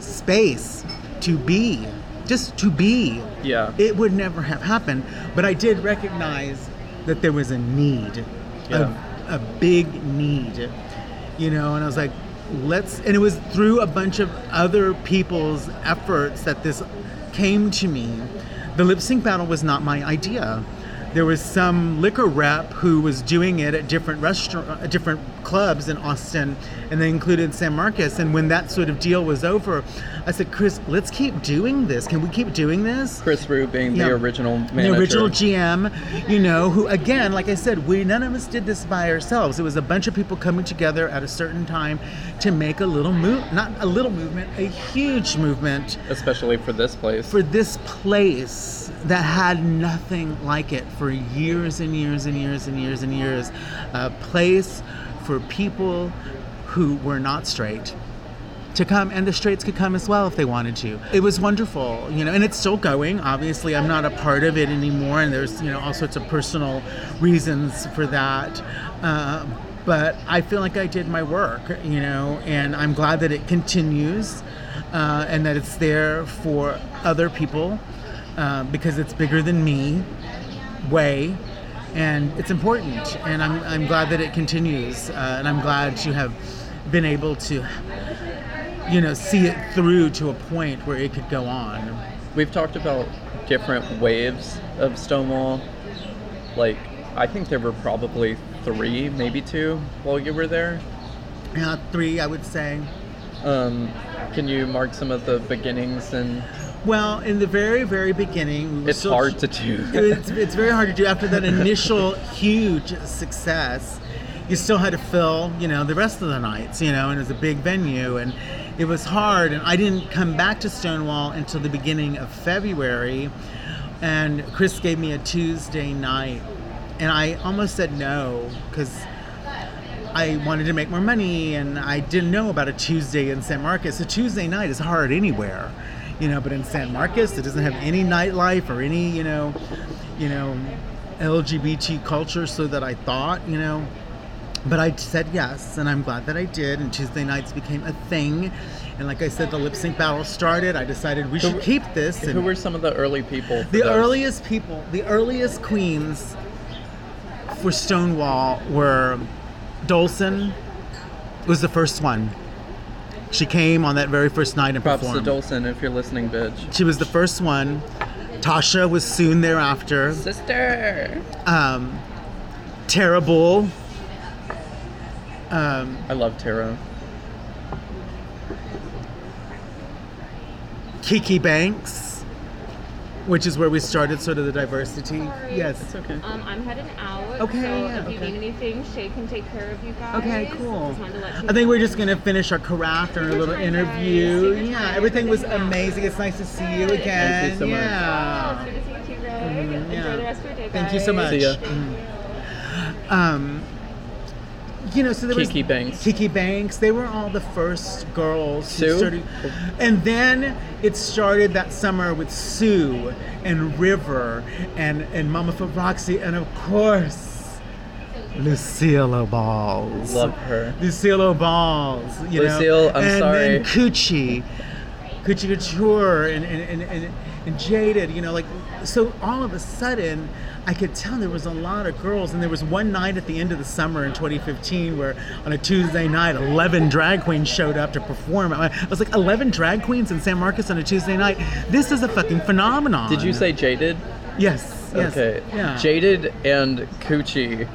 space to be, just to be, Yeah. it would never have happened. But I did recognize that there was a need, Yeah. a, a big need, you know, and I was like, let's, and it was through a bunch of other people's efforts that this came to me. The lip sync battle was not my idea. There was some liquor rep who was doing it at different restaurant, uh, different clubs in Austin, and they included San Marcos. And when that sort of deal was over, I said, Chris, let's keep doing this. Can we keep doing this? Chris Rue being Yeah. the original manager. the original GM, you know, who again, like I said, we none of us did this by ourselves. It was a bunch of people coming together at a certain time to make a little move, not a little movement, a huge movement especially for this place. for this place that had nothing like it for years and years and years and years and years. A place for people who were not straight to come and the straights could come as well if they wanted to. It was wonderful you know and it's still going. Obviously i'm not a part of it anymore and there's you know all sorts of personal reasons for that. Uh, but i feel like i did my work you know and i'm glad that it continues uh, and that it's there for other people uh, because it's bigger than me way and it's important and i'm, I'm glad that it continues uh, and i'm glad to have been able to you know see it through to a point where it could go on We've talked about different waves of Stonewall. Like, I think there were probably three, maybe two, while you were there. yeah three i would say Um, can you mark some of the beginnings? And well in the very very beginning we it's still- hard to do. [LAUGHS] it's, it's very hard to do after that initial huge success you still had to fill you know the rest of the nights you know and it was a big venue and it was hard and i didn't come back to stonewall until the beginning of february and chris gave me a tuesday night and i almost said no because I wanted to make more money and I didn't know about a Tuesday in San Marcos. A Tuesday night is hard anywhere, you know, but in San Marcos it doesn't have any nightlife or any, you know, you know, LGBT culture so that I thought, you know, but I said yes and I'm glad that I did and Tuesday nights became a thing. And like I said, the lip sync battle started. I decided we should keep this. Who And were some of the early people? the those? earliest people, the earliest queens for Stonewall were Dolson was the first one. She came on that very first night and Props to performed. Dolson if you're listening, bitch. She was the first one. Tasha was soon thereafter. Sister! Um, Tara Bull. Um, I love Tara. Kiki Banks. Which is where we started sort of the diversity. Sorry. Yes. It's okay. Um, I'm heading out. Okay, So yeah, if you okay. need anything, Shay can take care of you guys. Okay, cool. Just to let you I think we're just gonna finish our craft and a little time, guys. interview. Yeah, time. everything was Everything's out. amazing. It's nice to see you again. Thank you so much. Oh, it's good to see you too, Greg. Mm, Enjoy yeah. the rest of your day, Thank you so much. See ya. Mm. Um, you know, so there Kiki was Banks. Kiki Banks. They were all the first girls who Sue? started, and then it started that summer with Sue and River and and Mama for Roxy and of course Lucille Balls. Love her. Lucille Balls. You Lucille, know? I'm and sorry. then Coochie, Coochie Couture, and and, and, and and Jaded. You know, like so. All of a sudden, I could tell there was a lot of girls, and there was one night at the end of the summer in 2015 where on a Tuesday night, 11 drag queens showed up to perform. I was like, 11 drag queens in San Marcos on a Tuesday night. This is a fucking phenomenon. Did you say jaded? yes? Yes. Okay. Yeah. Jaded and Coochie.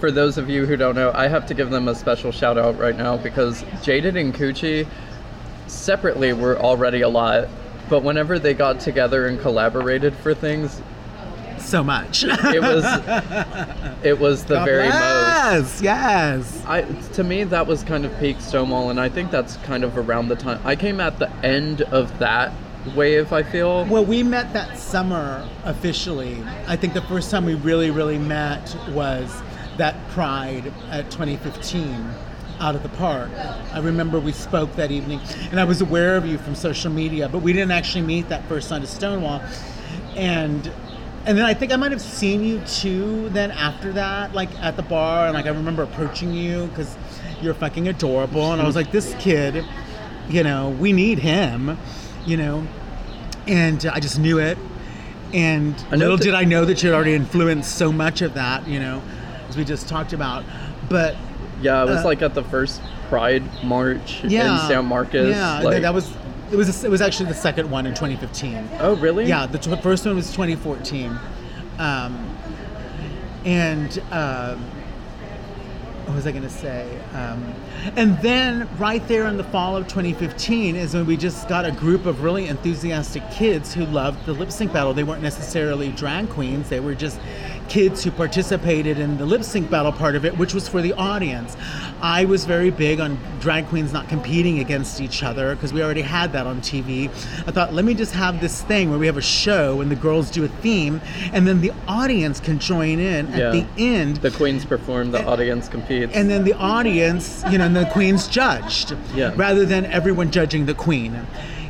For those of you who don't know, I have to give them a special shout out right now because Jaded and Coochie separately were already a lot, but whenever they got together and collaborated for things, so much. it was it was the God very most. bless. Yes. I to me that was kind of peak Stonewall, and I think that's kind of around the time I came at the end of that wave. I feel. Well, we met that summer officially. I think the first time we really, really met was that Pride at 2015 out of the park. I remember we spoke that evening, and I was aware of you from social media, but we didn't actually meet that first night at Stonewall. And and then I think I might have seen you too. Then after that, like at the bar, and like I remember approaching you because you're fucking adorable, and I was like, this kid, you know, we need him, you know and I just knew it. And little did I know that you had already influenced so much of that, you know, as we just talked about. But Yeah, it was Uh, like at the first Pride March yeah, in San Marcos. yeah, like, that, was it was it was actually the second one in 2015. Oh, really? Yeah, the t- first one was 2014, um, and um, what was I going to say? Um, and then right there in the fall of 2015 is when we just got a group of really enthusiastic kids who loved the lip sync battle. They weren't necessarily drag queens; they were just kids who participated in the lip sync battle part of it, which was for the audience. I was very big on drag queens not competing against each other because we already had that on TV. I thought, let me just have this thing where we have a show and the girls do a theme, and then the audience can join in at Yeah. the end. The queens perform, the audience competes. and then the audience, you know, and the queen's judged, Yeah. rather than everyone judging the queen,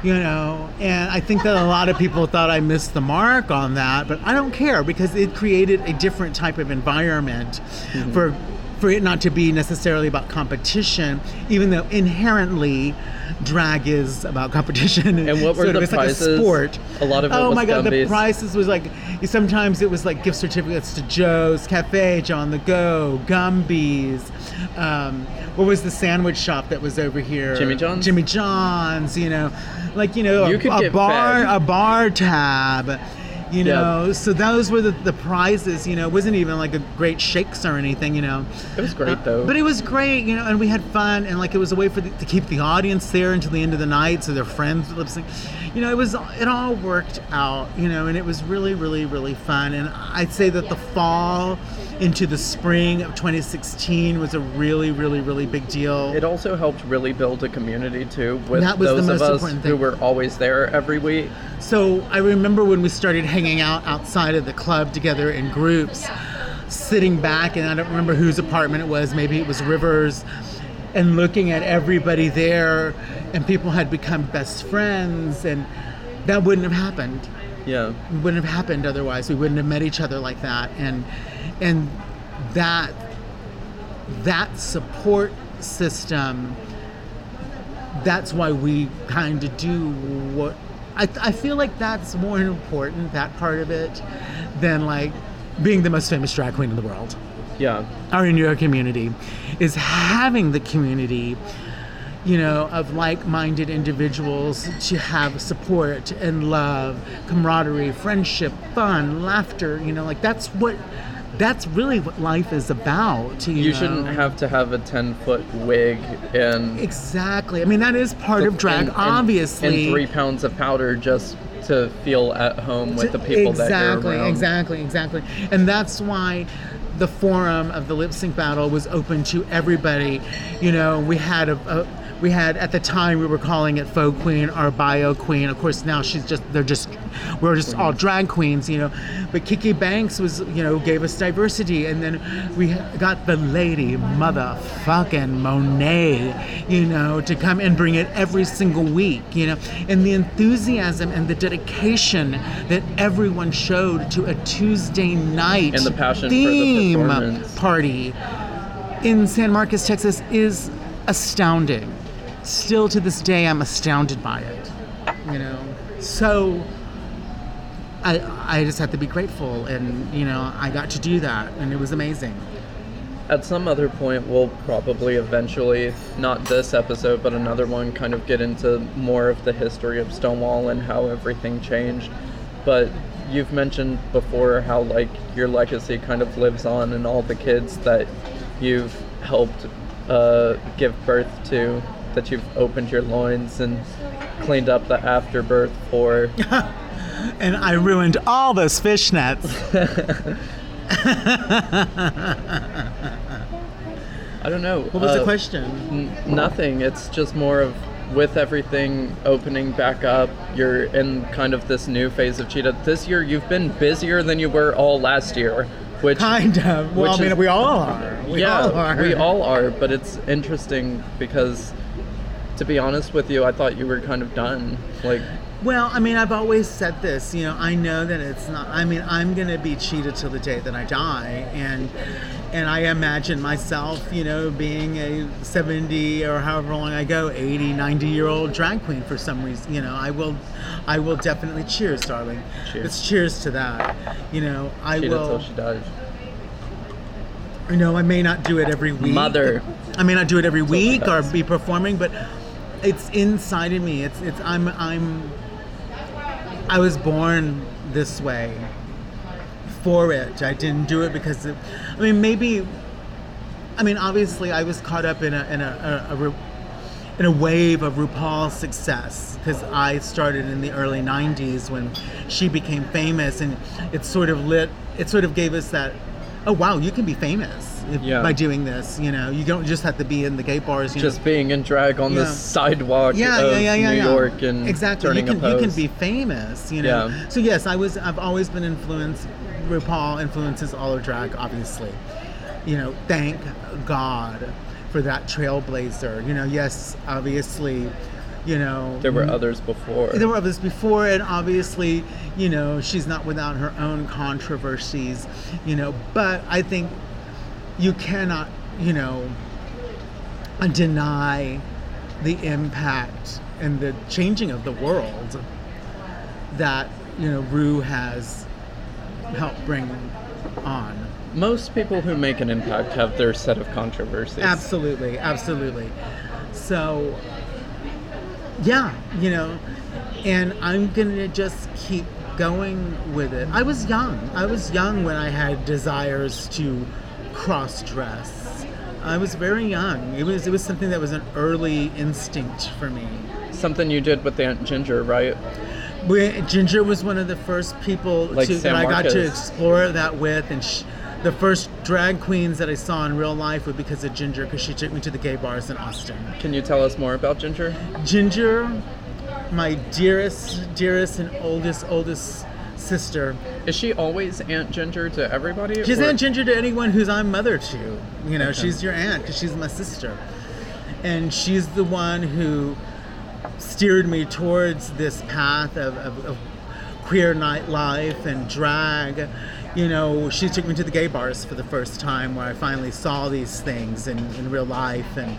you know. And I think that a lot of people thought I missed the mark on that, but I don't care because it created a different type of environment Mm-hmm. for for it not to be necessarily about competition, even though inherently drag is about competition. And what were sort of, the it's like a sport. A lot of oh was my god, the prizes was like sometimes it was like gift certificates to Joe's Cafe, John the Go, Gumby's. Um, what was the sandwich shop that was over here? Jimmy John's? Jimmy John's. You know, like you know, You a, a bar, fed. a bar tab. You Yeah. know, so those were the, the prizes. You know, it wasn't even like a great shakes or anything. You know, it was great uh, though. but it was great, you know, and we had fun, and like it was a way for the, to keep the audience there until the end of the night, so their friends would lip sync. You know, it was it all worked out, you know, and it was really, really, really fun. And I'd say that the fall into the spring of 2016 was a really, really, really big deal. it also helped really build a community too with That was the those of us who were always there every week. So I remember when we started hanging out outside of the club together in groups, sitting back, and I don't remember whose apartment it was, maybe it was Rivers, and looking at everybody there, and people had become best friends, and that wouldn't have happened. Yeah. Wouldn't have happened otherwise. We wouldn't have met each other like that, and and that that support system that's why we kind of do what I, I feel like that's more important that part of it than like being the most famous drag queen in the world Yeah. or in your community is having the community you know of like-minded individuals to have support and love camaraderie friendship fun laughter you know like that's what that's really what life is about you, You know? shouldn't have to have a 10 foot wig and exactly i mean that is part of drag and- obviously and three pounds of powder just to feel at home with the people exactly, that you're around. Exactly, exactly, exactly, And that's why the forum of the lip sync battle was open to everybody. You know, we had a, a we had at the time we were calling it faux queen or bio queen. Of course, now she's just they're just we're just all drag queens, you know. But Kiki Banks was you know gave us diversity, and then we got the lady motherfucking Monet, you know, to come and bring it every single week, you know, and the enthusiasm and the dedication that everyone showed to a Tuesday night And the passion for the theme party in San Marcos, Texas is astounding. Still to this day, I'm astounded by it. You know, so I I just have to be grateful, and you know, I got to do that, and it was amazing. At some other point, we'll probably eventually, not this episode, but another one, kind of get into more of the history of Stonewall and how everything changed. But you've mentioned before how, like, your legacy kind of lives on and all the kids that you've helped uh, give birth to, that you've opened your loins and cleaned up the afterbirth for. [LAUGHS] And I ruined all those fishnets. [LAUGHS] I don't know. What was the uh, question? N- nothing. It's just more of with everything opening back up, you're in kind of this new phase of Chitah. This year, you've been busier than you were all last year, which Kind of. Well, Which I mean, is- we all are. We yeah, all are. we all are. But it's interesting because, to be honest with you, I thought you were kind of done. Like, Well, I mean, I've always said this. You know, I know that it's not. I mean, I'm gonna be Chitah till the day that I die, and and I imagine myself, you know, being a 70 or however long I go, 80, 90 year old drag queen for some reason. You know, I will, I will definitely cheers, darling. Cheers. It's cheers to that. You know, I Chitah will. till she dies. You know, I may not do it every week. Mother. I may not do it every week or be performing, but it's inside of me. It's it's I'm I'm I was born this way for it. I didn't do it because it, I mean maybe I mean obviously I was caught up in a in a, a, a in a wave of RuPaul's success because I started in the early 90s when she became famous and it sort of lit it sort of gave us that oh wow you can be famous if, Yeah. by doing this you know you don't just have to be in the gay bars you Just know. being in drag on the sidewalk yeah, of yeah, yeah, yeah, New yeah. York and exactly you can a you can be famous you know Yeah. so yes I was I've always been influenced RuPaul influences all of drag obviously you know thank God for that trailblazer you know yes obviously you know There were others before. there were others before, and obviously, you know, she's not without her own controversies, you know. But I think you cannot, you know, deny the impact and the changing of the world that you know Ru has helped bring on. Most people who make an impact have their set of controversies. Absolutely, absolutely. So, yeah, you know, and I'm gonna just keep going with it. I was young. I was young when I had desires to cross dress. I was very young. It was it was something that was an early instinct for me. Something you did with Aunt Ginger, right? We, Ginger was one of the first people Like to, that I got to explore that with, and sh- the first drag queens that I saw in real life were because of Ginger, because she took me to the gay bars in Austin. Can you tell us more about Ginger? Ginger, my dearest, dearest, and oldest, oldest sister. Is she always Aunt Ginger to everybody? She's or- Aunt Ginger to anyone who's I'm mother to. You know, Okay. she's your aunt because she's my sister. And she's the one who steered me towards this path of, of, of queer nightlife and drag. You know, she took me to the gay bars for the first time where I finally saw these things in, in real life. And,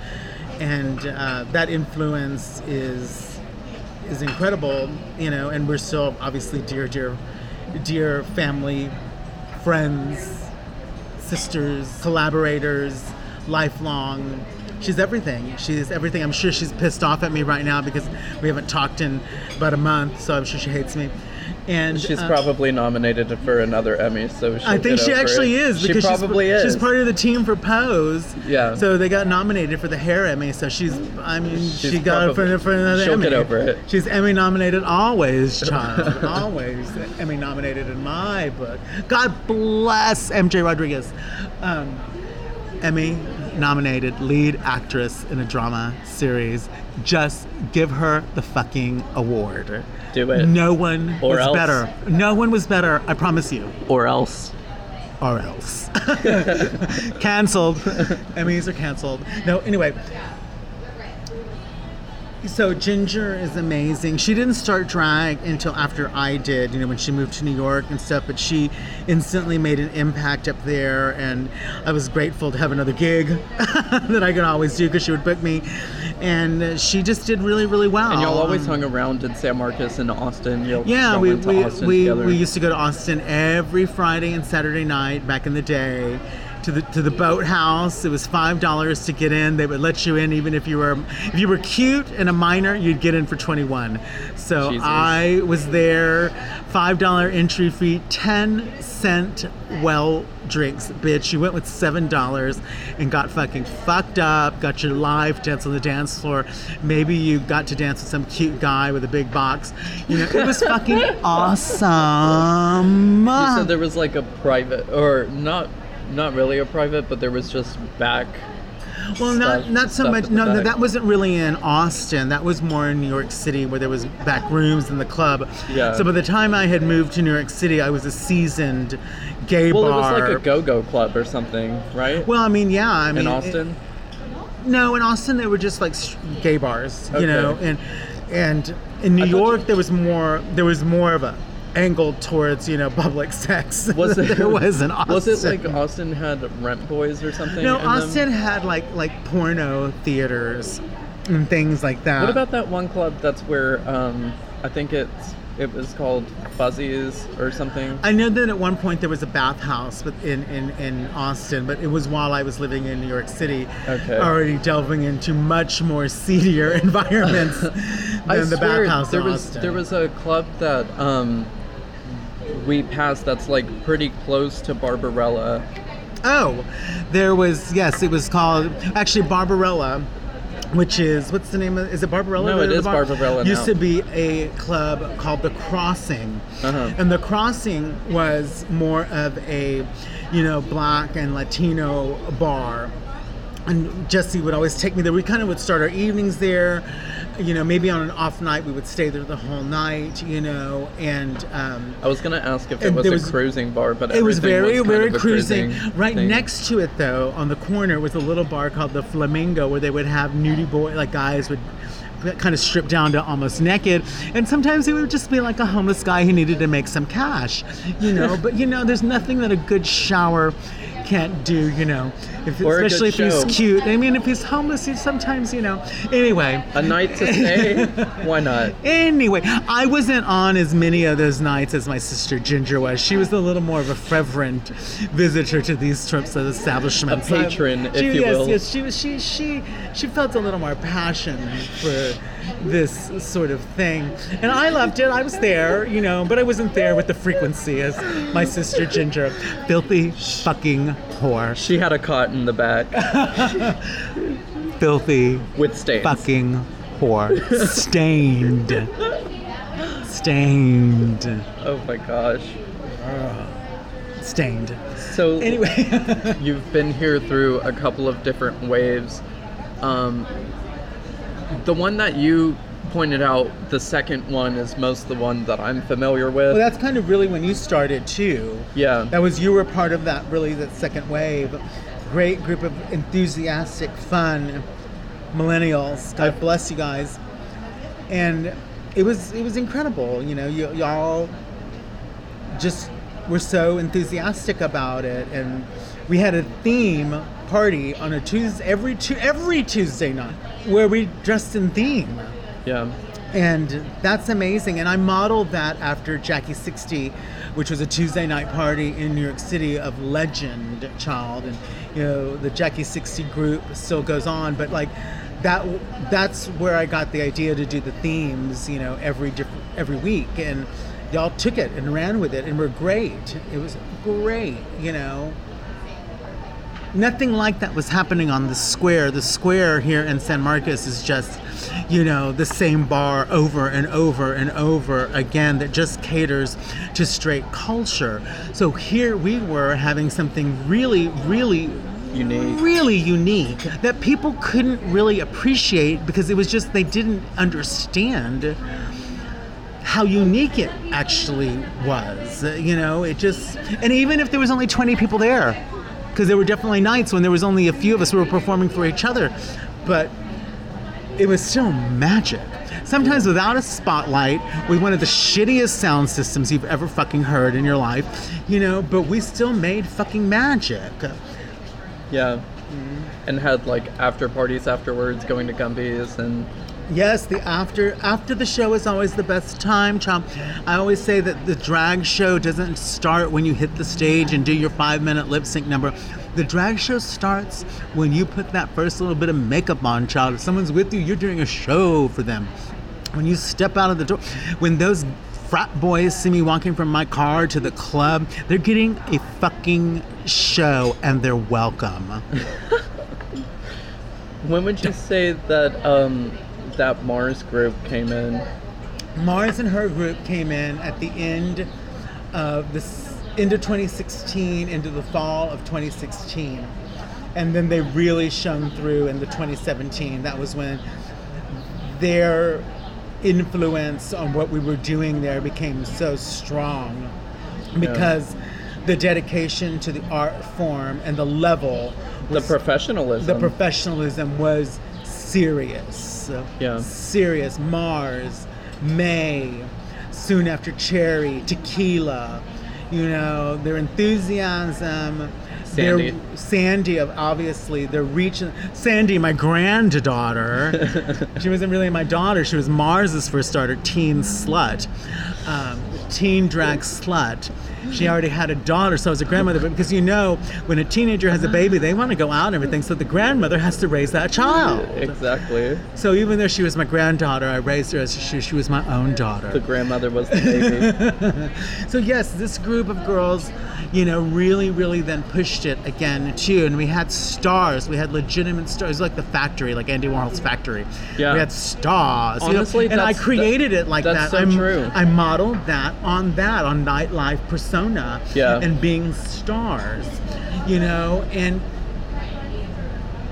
and uh, that influence is is incredible, you know, and we're still obviously dear, dear, dear family, friends, sisters, collaborators, lifelong. She's everything. She's everything. I'm sure she's pissed off at me right now because we haven't talked in about a month, so I'm sure she hates me. And She's uh, probably nominated for another Emmy, so she'll I think she actually it. is She because probably she's, is. she's part of the team for Pose. Yeah. So they got nominated for the hair Emmy. So she's, I mean, She's she got it probably- for, for another she'll Emmy. get over it. She's Emmy nominated always, [LAUGHS] child. always Emmy nominated in my book. God bless MJ Rodriguez. Um, Emmy nominated lead actress in a drama series. Just give her the fucking award. Do it. No one Or was else. better. No one was better. I promise you. Or else. Or else. [LAUGHS] canceled. [LAUGHS] Emmys are canceled. No, anyway. So Ginger is amazing. She didn't start drag until after I did, you know, when she moved to New York and stuff, but she instantly made an impact up there and I was grateful to have another gig [LAUGHS] that I could always do because she would book me. And she just did really, really well. And y'all always Um, hung around in San Marcos and Austin. You'll yeah, we we, Austin we, together. we used to go to Austin every Friday and Saturday night back in the day. To the to the boathouse, it was five dollars to get in. They would let you in even if you were if you were cute and a minor, you'd get in for twenty one. So Jesus. I was there, five dollar entry fee, ten cent well drinks, bitch. You went with seven dollars and got fucking fucked up, got your live dance on the dance floor. Maybe you got to dance with some cute guy with a big box. You know, it was fucking [LAUGHS] awesome. You said there was like a private, or not, not really a private, but there was just back. well, not not so much. No, no, that wasn't really in Austin. That was more in New York City, where there was back rooms in the club. Yeah. So by the time I had moved to New York City, I was a seasoned gay Well, it was like a go-go club or something, right? Well, I mean, yeah. I mean, in it- Austin. No, in Austin they were just like gay bars, you Okay. know, and and in New York you- there was more there was more of a angle towards you know public sex. [LAUGHS] Was [LAUGHS] it? there was in Austin? Was it like Austin had Rent Boys or something? no? in them? Austin had like like porno theaters and things like that. What about that one club that's where um, I think it's it was called Fuzzies or something? I know that at one point there was a bathhouse in, in, in Austin, but it was while I was living in New York City, Okay. already delving into much more seedier [LAUGHS] environments than I the swear bathhouse there in was Austin. there was a club that um, we passed that's like pretty close to Barbarella. Oh, there was yes, it was called actually Barbarella, which is what's the name of is it Barbarella? No, it is bar- Barbarella Used now. to be a club called the Crossing, Uh-huh. and the Crossing was more of a, you know, black and Latino bar. And Jesse would always take me there. We kind of would start our evenings there. You know, maybe on an off night we would stay there the whole night. You know, and um, I was gonna ask if it And was a cruising bar, but it was very, kind very a cruising. Right thing. next to it, though, on the corner was a little bar called the Flamingo, where they would have nudie boy, like guys would kind of strip down to almost naked, and sometimes it would just be like a homeless guy who needed to make some cash, you know. [LAUGHS] but you know, there's nothing that a good shower can't do, you know. If, Or a good especially if he's cute. I mean, if he's homeless, he's sometimes, you know. Anyway. A night to stay? [LAUGHS] Why not? Anyway, I wasn't on as many of those nights as my sister Ginger was. She was a little more of a fervent visitor to these sorts of establishments. A patron, if She- you yes, will. Yes, she was. She she she felt a little more passion for this sort of thing, and I loved it. I was there, you know, but I wasn't there with the frequency as my sister Ginger. Filthy fucking whore. She had a cot in the back Filthy with stains. fucking whore. Stained. Stained. Oh my gosh. Stained. So Anyway. [LAUGHS] you've been here through a couple of different waves. Um, the one that you pointed out, the second one, is most the one that I'm familiar with. well, that's kind of really when you started too. yeah. That was you were part of that really that second wave. Great group of enthusiastic, fun millennials. God bless you guys. And it was it was incredible. You know, y'all just were so enthusiastic about it, and we had a theme party on a Tuesday every tu- every Tuesday night where we dressed in theme. yeah. And that's amazing. And I modeled that after Jackie 60, which was a Tuesday night party in New York City of legend child. And, you know, the Jackie 60 group still goes on. But, like, that that's where I got the idea to do the themes, you know, every different every week. And y'all took it and ran with it and were great. It was great, you know. Nothing like that was happening on the square. The square here in San Marcos is just, you know, the same bar over and over and over again that just caters to straight culture. So here we were having something really, really Unique. really unique that people couldn't really appreciate because it was just they didn't understand how unique it actually was. You know, it just and even if there was only 20 people there because there were definitely nights when there was only a few of us who were performing for each other, but it was still magic. Sometimes without a spotlight, with one of the shittiest sound systems you've ever fucking heard in your life, you know, but we still made fucking magic. Yeah. Mm-hmm. And had like after parties afterwards, going to Gumby's and Yes, the after after the show is always the best time, Chomp. I always say that the drag show doesn't start when you hit the stage and do your five minute lip sync number. The drag show starts when you put that first little bit of makeup on, child. If someone's with you, you're doing a show for them. When you step out of the door, when those frat boys see me walking from my car to the club, they're getting a fucking show and they're welcome. [LAUGHS] when would you say that um that Mars group came in? Mars and her group came in at the end of this end of 2016 into the fall of 2016 and then they really shone through in the 2017 that was when their influence on what we were doing there became so strong because the dedication to the art form and the level The professionalism. the professionalism was serious. Yeah. Serious. Mars, May, soon after Cherry, Tequila, you know, their enthusiasm. Sandy. Their, Sandy, of obviously, they're reaching. Sandy, my granddaughter. [LAUGHS] she wasn't really my daughter. She was Mars's first starter, teen slut, um, teen drag slut. She already had a daughter, so I was a grandmother. But because you know, when a teenager has a baby, they want to go out and everything. So the grandmother has to raise that child. exactly. So even though she was my granddaughter, I raised her as she, she was my own daughter. The grandmother was the baby. [LAUGHS] So yes, this group of girls, you know, really, really then pushed it again too. And we had stars. We had legitimate stars, It was like the factory, like Andy Warhol's factory. Yeah. We had stars. you know, and I created it like that's that. so I'm- true. I modeled that on that, on nightlife persona. Yeah. And being stars, you know, and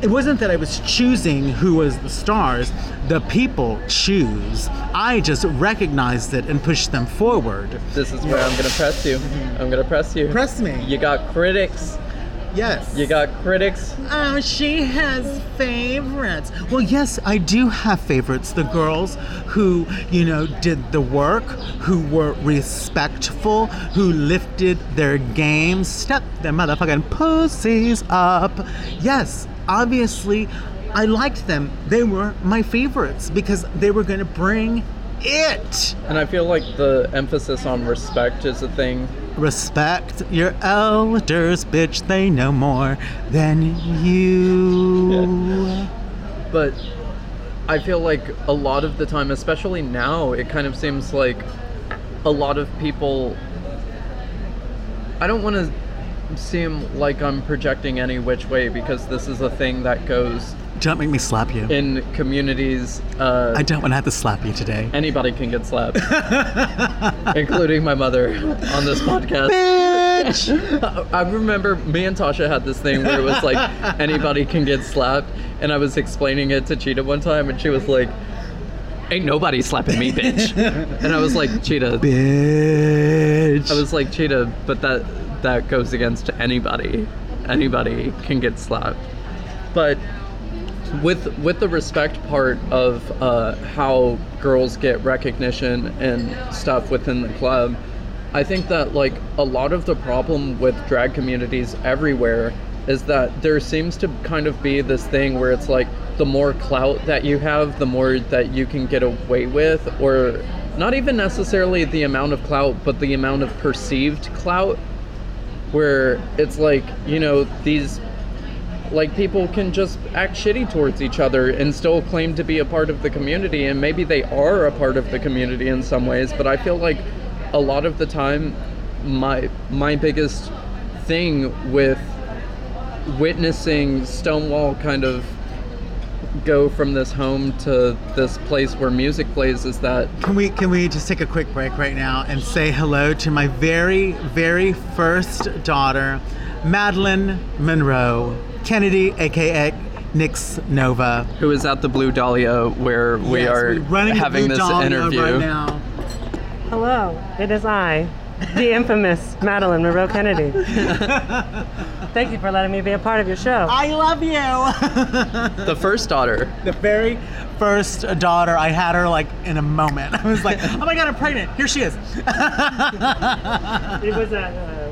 it wasn't that I was choosing who was the stars. The people choose. I just recognized it and pushed them forward. This is where I'm gonna press you. Mm-hmm. I'm gonna press you. Press me. You got critics. Yes. You got critics. Oh, she has favorites. Well, yes, I do have favorites. The girls who, you know, did the work, who were respectful, who lifted their game, stepped their motherfucking pussies up. Yes, obviously, I liked them. They were my favorites because they were going to bring it. And I feel like the emphasis on respect is a thing. Respect your elders, bitch. They know more than you. But I feel like a lot of the time, especially now, it kind of seems like a lot of people. I don't want to seem like I'm projecting any which way because this is a thing that goes Don't make me slap you. in communities. Uh, I don't want to have to slap you today. anybody can get slapped, [LAUGHS] including my mother on this podcast. Bitch! [LAUGHS] I remember me and Tasha had this thing where it was like anybody can get slapped, and I was explaining it to Chitah one time, and she was like, "Ain't nobody slapping me, bitch," [LAUGHS] and I was like, "Chitah," Bitch. I was like, "Chitah," but that that goes against anybody. Anybody can get slapped, but with with the respect part of uh, how girls get recognition and stuff within the club, I think that like a lot of the problem with drag communities everywhere is that there seems to kind of be this thing where it's like the more clout that you have, the more that you can get away with, or not even necessarily the amount of clout, but the amount of perceived clout, where it's like you know these like people can just act shitty towards each other and still claim to be a part of the community and maybe they are a part of the community in some ways but i feel like a lot of the time my my biggest thing with witnessing Stonewall kind of go from this home to this place where music plays is that Can we can we just take a quick break right now and say hello to my very very first daughter, Madeline Monroe Kennedy, aka Nix Nova. who is at the Blue Dahlia where we Yes, are running having Blue this Dahlia interview. right now. Hello, it is I, the infamous Madeline Monroe Kennedy. [LAUGHS] Thank you for letting me be a part of your show. I love you. The first daughter. the very first daughter, I had her like in a moment. [LAUGHS] I was like, oh my god, I'm pregnant. Here she is. it It was a,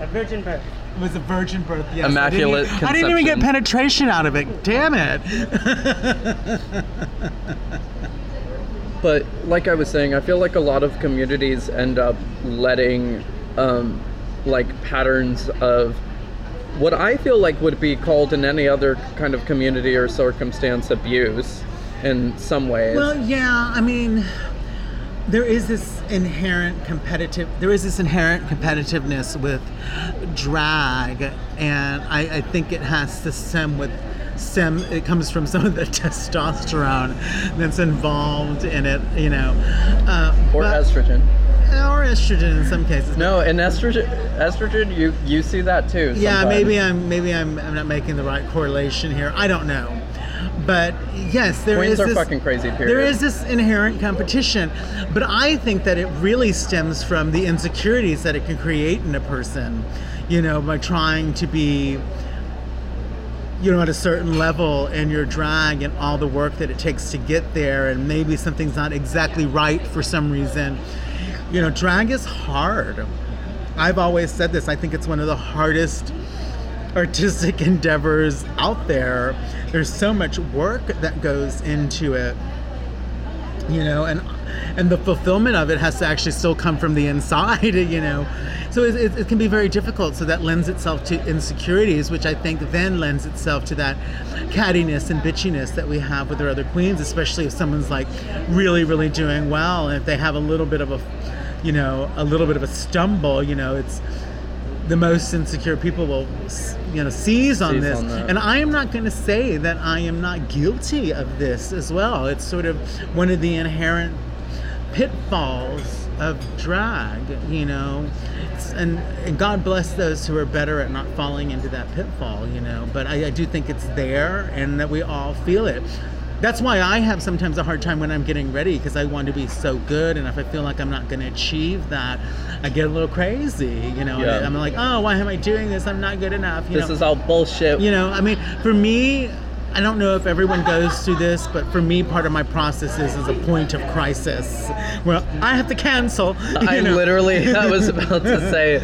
a, [LAUGHS] uh, a virgin birth. Was a virgin birth. Yes. Immaculate I didn't, even, I didn't even get penetration out of it. Damn it. [LAUGHS] But like I was saying, I feel like a lot of communities end up letting um, like patterns of what I feel like would be called in any other kind of community or circumstance abuse in some ways. Well, yeah, I mean, there is this inherent competitive. There is this inherent competitiveness with drag, and I, I think it has to stem with stem. It comes from some of the [LAUGHS] testosterone that's involved in it, you know, uh, or but- estrogen. or estrogen in some cases. No, and estrogen, estrogen, you you see that too. Yeah, maybe I'm maybe I'm, I'm not making the right correlation here. I don't know, but yes, there is Queens are this, fucking crazy. Period. There is this inherent competition, but I think that it really stems from the insecurities that it can create in a person, you know, by trying to be, you know, at a certain level in your drag and all the work that it takes to get there, and maybe something's not exactly right for some reason. You know, drag is hard. I've always said this. I think it's one of the hardest artistic endeavors out there. There's so much work that goes into it, you know, and and the fulfillment of it has to actually still come from the inside, [LAUGHS] you know. So it, it, it can be very difficult. So that lends itself to insecurities, which I think then lends itself to that cattiness and bitchiness that we have with our other queens, especially if someone's like really, really doing well, and if they have a little bit of a, you know, a little bit of a stumble, you know, it's the most insecure people will you know seize on Seize this. on and i am not going to say that i am not guilty of this as well. It's sort of one of the inherent pitfalls of drag you know? And, and god bless those who are better at not falling into that pitfall you know? But I, I do think it's there and that we all feel it that's why I have sometimes a hard time when I'm getting ready because I want to be so good, and if I feel like I'm not going to achieve that, I get a little crazy, you know. Yeah. I'm like, oh, why am I doing this? I'm not good enough. You This know? is all bullshit. you know, I mean, for me, I don't know if everyone goes through this, but for me, part of my process is, is a point of crisis where I have to cancel. [LAUGHS] I know. literally, I was [LAUGHS] about to say,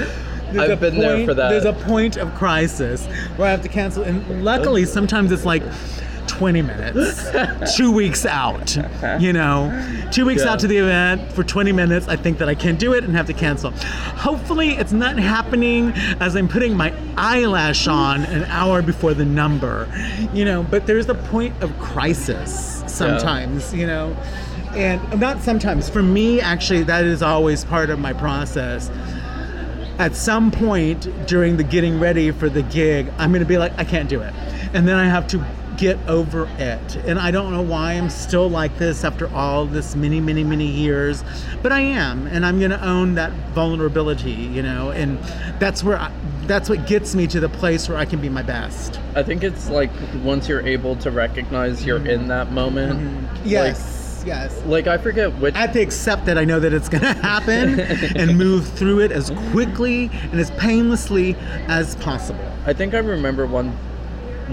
There's I've been there for that. There's a point of crisis where I have to cancel, and luckily, sometimes it's like 20 minutes, [LAUGHS] two weeks out. You know, two weeks Yeah. out to the event for 20 minutes. I think that I can't do it and have to cancel. Hopefully, it's not happening as I'm putting my eyelash on an hour before the number. You know, but there's a point of crisis sometimes. You know. And not sometimes. For me, actually, that is always part of my process at some point during the getting ready for the gig, I'm going to be like, I can't do it. And then I have to get over it. And I don't know why I'm still like this after all this many, many, many years, but I am. And I'm going to own that vulnerability, you know, and that's where I, that's what gets me to the place where I can be my best. I think it's like once you're able to recognize you're in that moment. Mm-hmm. Yes, yes. Like, like I forget which. I have to accept that I know that it's going [LAUGHS] to happen and [LAUGHS] move through it as quickly and as painlessly as possible. I think I remember one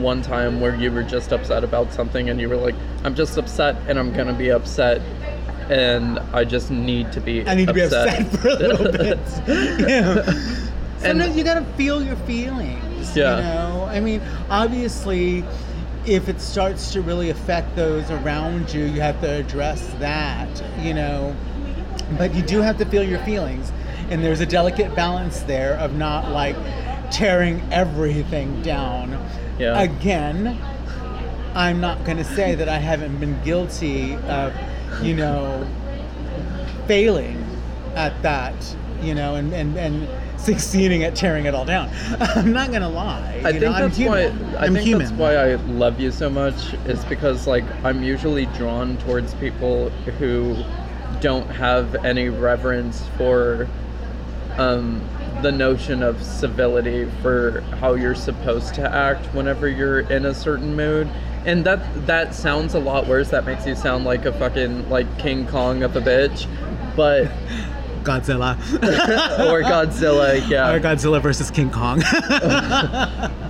one time where you were just upset about something and you were like, I'm just upset and I'm gonna be upset and I just need to be I need to be upset for a [LAUGHS] little bit. yeah. Sometimes you gotta feel your feelings. Yeah. You know, I mean, obviously, if it starts to really affect those around you, you have to address that. You know, but you do have to feel your feelings, and there's a delicate balance there of not like tearing everything down. Yeah. Again, I'm not going to say that I haven't been guilty of, you know, failing at that, you know, and, and, and [LAUGHS] succeeding at tearing it all down. [LAUGHS] I'm not gonna lie. I you think know, I'm that's why. I I'm think human. that's why I love you so much is because like I'm usually drawn towards people who don't have any reverence for um, the notion of civility for how you're supposed to act whenever you're in a certain mood. And that that sounds a lot worse. That makes you sound like a fucking like King Kong of a bitch. But [LAUGHS] Godzilla. [LAUGHS] or Godzilla, yeah. Or Godzilla versus King Kong. [LAUGHS]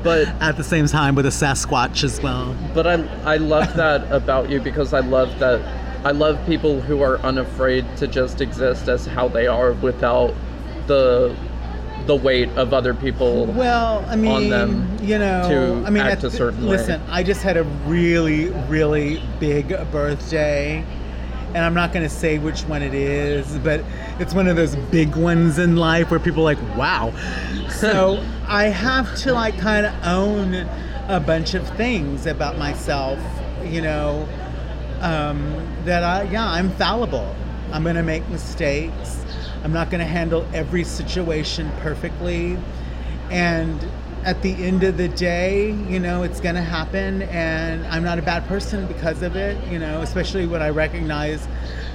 But At the same time with a Sasquatch as well. but I I love that about you because I love that I love people who are unafraid to just exist as how they are without the the weight of other people. Well, I mean, on them you know, to I mean, act at a certain way. listen, I just had a really, really big birthday, and I'm not going to say which one it is, but it's one of those big ones in life where people are like, wow. So I have to like kind of own a bunch of things about myself, you know, um, that I, yeah, I'm fallible. I'm going to make mistakes. I'm not going to handle every situation perfectly. And at the end of the day, you know, it's going to happen. And I'm not a bad person because of it, you know, especially when I recognize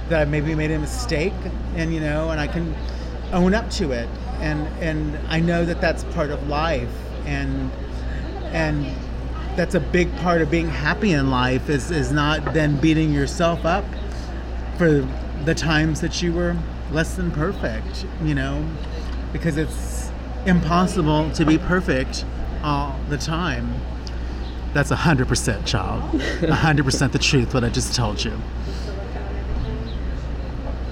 that I maybe made a mistake and, you know, and I can own up to it. And, and I know that that's part of life. And, and that's a big part of being happy in life is, is not then beating yourself up for the times that you were less than perfect, you know, because it's impossible to be perfect all the time. That's a hundred percent, child. A hundred percent the truth. What I just told you.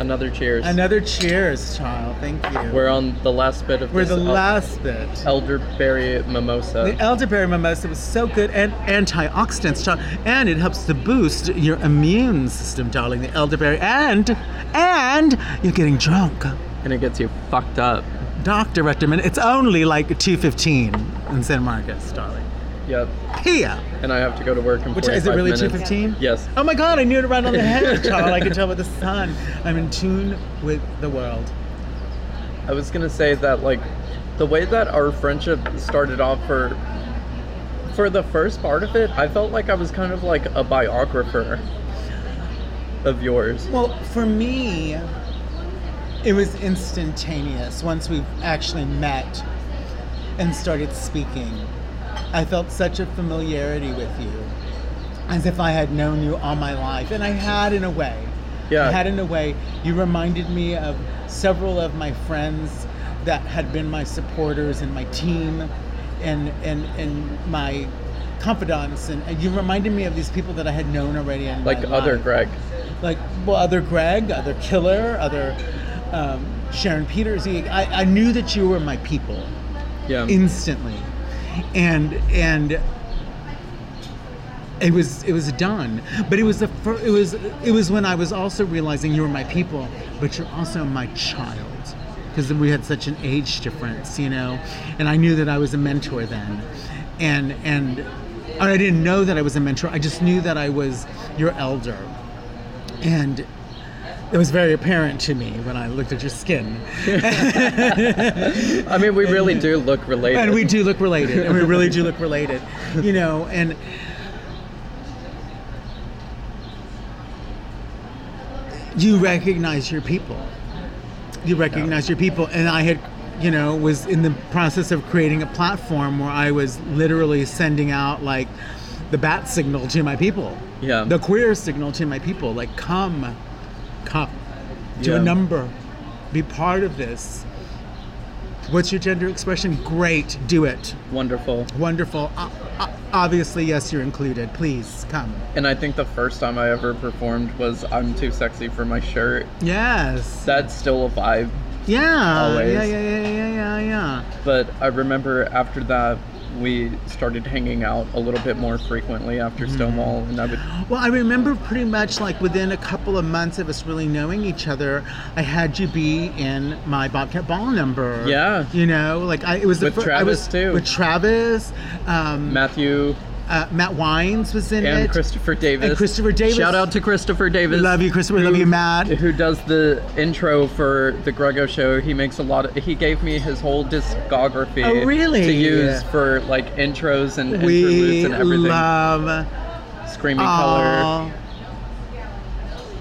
Another cheers. Another cheers, child. Thank you. We're on the last bit of We're the el- last bit. elderberry mimosa. The elderberry mimosa was so good and antioxidants, child, and it helps to boost your immune system, darling. The elderberry, and and you're getting drunk. and it gets you fucked up. Doctor recommended. It's only like two fifteen in San Marcos, darling. Yep. Here. And I have to go to work in Which is it really two fifteen? Yes. Oh my God! I knew it right on the head, [LAUGHS] child. I can tell with the sun. I'm in tune with the world. I was gonna say that like the way that our friendship started off for for the first part of it, I felt like I was kind of like a biographer of yours. Well, for me, it was instantaneous once we actually met and started speaking. I felt such a familiarity with you, as if I had known you all my life. And I had in a way. Yeah. I had in a way. You reminded me of several of my friends that had been my supporters and my team and, and, and my confidants. And, and you reminded me of these people that I had known already in Like other life Greg. like well other greg other killer other um, sharon peters I, I knew that you were my people Yeah. instantly and and it was it was done but it was the fir- it was it was when i was also realizing you were my people but you're also my child because we had such an age difference you know and i knew that i was a mentor then and and I didn't know that I was a mentor. I just knew that I was your elder. And it was very apparent to me when I looked at your skin. [LAUGHS] I mean, we really do look related. and we do look related and we really do look related you know and you recognize your people you recognize your people and i had you know was in the process of creating a platform where i was literally sending out like the bat signal to my people Yeah. the queer signal to my people like come come to Yeah. a number. Be part of this. What's your gender expression? Great. Do it. Wonderful. wonderful. Uh, uh, obviously yes you're included. Please come. And I think the first time I ever performed was I'm too sexy for my shirt. yes. That's still a vibe. yeah. Always. yeah yeah yeah yeah yeah yeah. But I remember after that we started hanging out a little bit more frequently after Mm-hmm. Stonewall and I would Well, I remember pretty much like within a couple of months of us really knowing each other, I had you be in my Bobcat Ball number. Yeah. You know, like I it was the With I Travis, was, too. With Travis, um, Matthew uh, Matt Wines was in and it. Christopher Davis. And Christopher Davis. Shout out to Christopher Davis. Love you, Christopher. Love you, Matt. Who does the intro for the Grego show? He makes a lot of. He gave me his whole discography. Oh, really? To use for like intros and We interludes and everything. love Screaming color.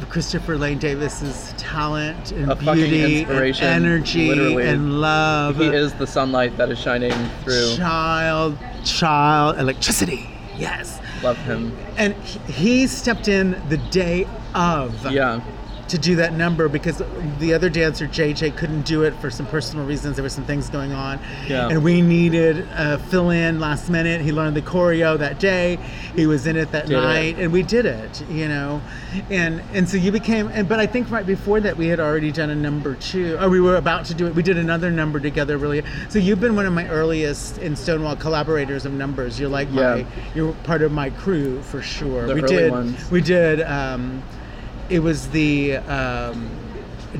Christopher Lane Davis's talent and A beauty and energy literally. and love. He is the sunlight that is shining through. child, child electricity. Yes. Love him. And he- he stepped in the day of Yeah. To do that number because the other dancer JJ couldn't do it for some personal reasons. There were some things going on, Yeah. and we needed a fill in last minute. He learned the choreo that day. He was in it that Did it. night, and we did it. You know, and and so you became. And but I think right before that we had already done a number two, or we were about to do it. We did another number together. Really, so you've been one of my earliest in Stonewall collaborators of numbers. You're like Yeah. my, you're part of my crew for sure. The we early did. ones. We did. Um, it was the um,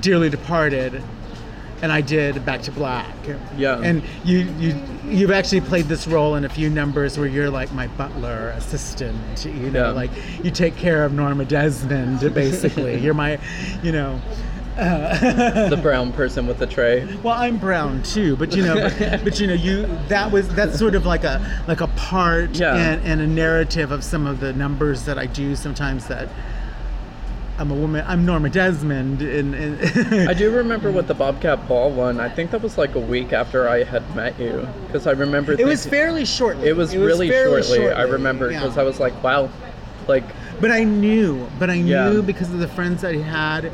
Dearly Departed, and I did Back to Black. Yeah. And you you you've actually played this role in a few numbers where you're like my butler assistant. You know, Yeah. like you take care of Norma Desmond. Basically, [LAUGHS] you're my, you know. Uh, The brown person with the tray. well, I'm brown too, but you know, but, [LAUGHS] but you know, you that was that's sort of like a like a part Yeah. and, and a narrative of some of the numbers that I do sometimes that I'm a woman. I'm Norma Desmond, and, [LAUGHS] and I do remember with the Bobcat Ball one. I think that was like a week after I had met you, because I remember. it was fairly shortly. It was really fairly shortly. I remember yeah. because I was like, wow, like But I knew, but I Yeah. knew because of the friends that I had,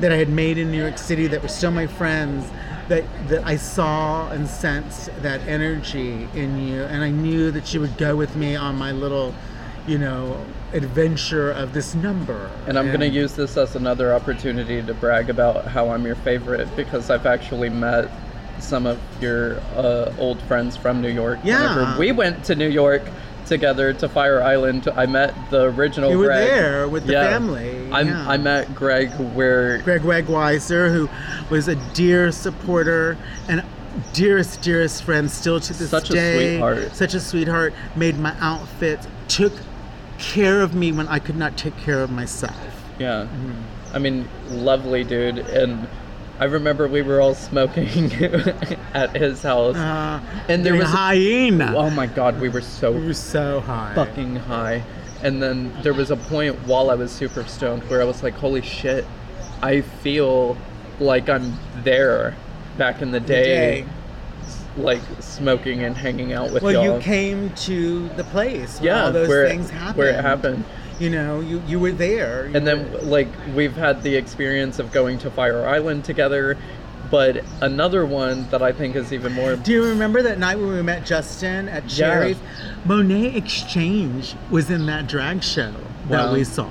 that I had made in New York City, that were still my friends, that that I saw and sensed that energy in you, and I knew that you would go with me on my little, you know, adventure of this number. And I'm going to use this as another opportunity to brag about how I'm your favorite because I've actually met some of your uh, old friends from New York. Yeah. Whenever we went to New York together to Fire Island, I met the original You were Greg. there with the Yeah. family, yeah. I met Greg where Greg Wegweiser, who was a dear supporter and dearest, dearest friend still to this Such a sweetheart. Such a sweetheart. Made my outfits, took care of me when I could not take care of myself. Yeah. I mean, lovely dude. And I remember we were all smoking [LAUGHS] at his house. Uh, and there was. hyena. Oh my god, we were so we were so high. fucking high. And then there was a point while I was super stoned where I was like, holy shit, I feel like I'm there back in the day, day. Like smoking and hanging out with Well, y'all. you came to the place where yeah, all those where, things happened. where it happened. You know, you, you were there. You And were- then, like, we've had the experience of going to Fire Island together, but another one that I think is even more. Do you remember that night when we met Justin at Cherry's? Monét X Change was in that drag show that we saw.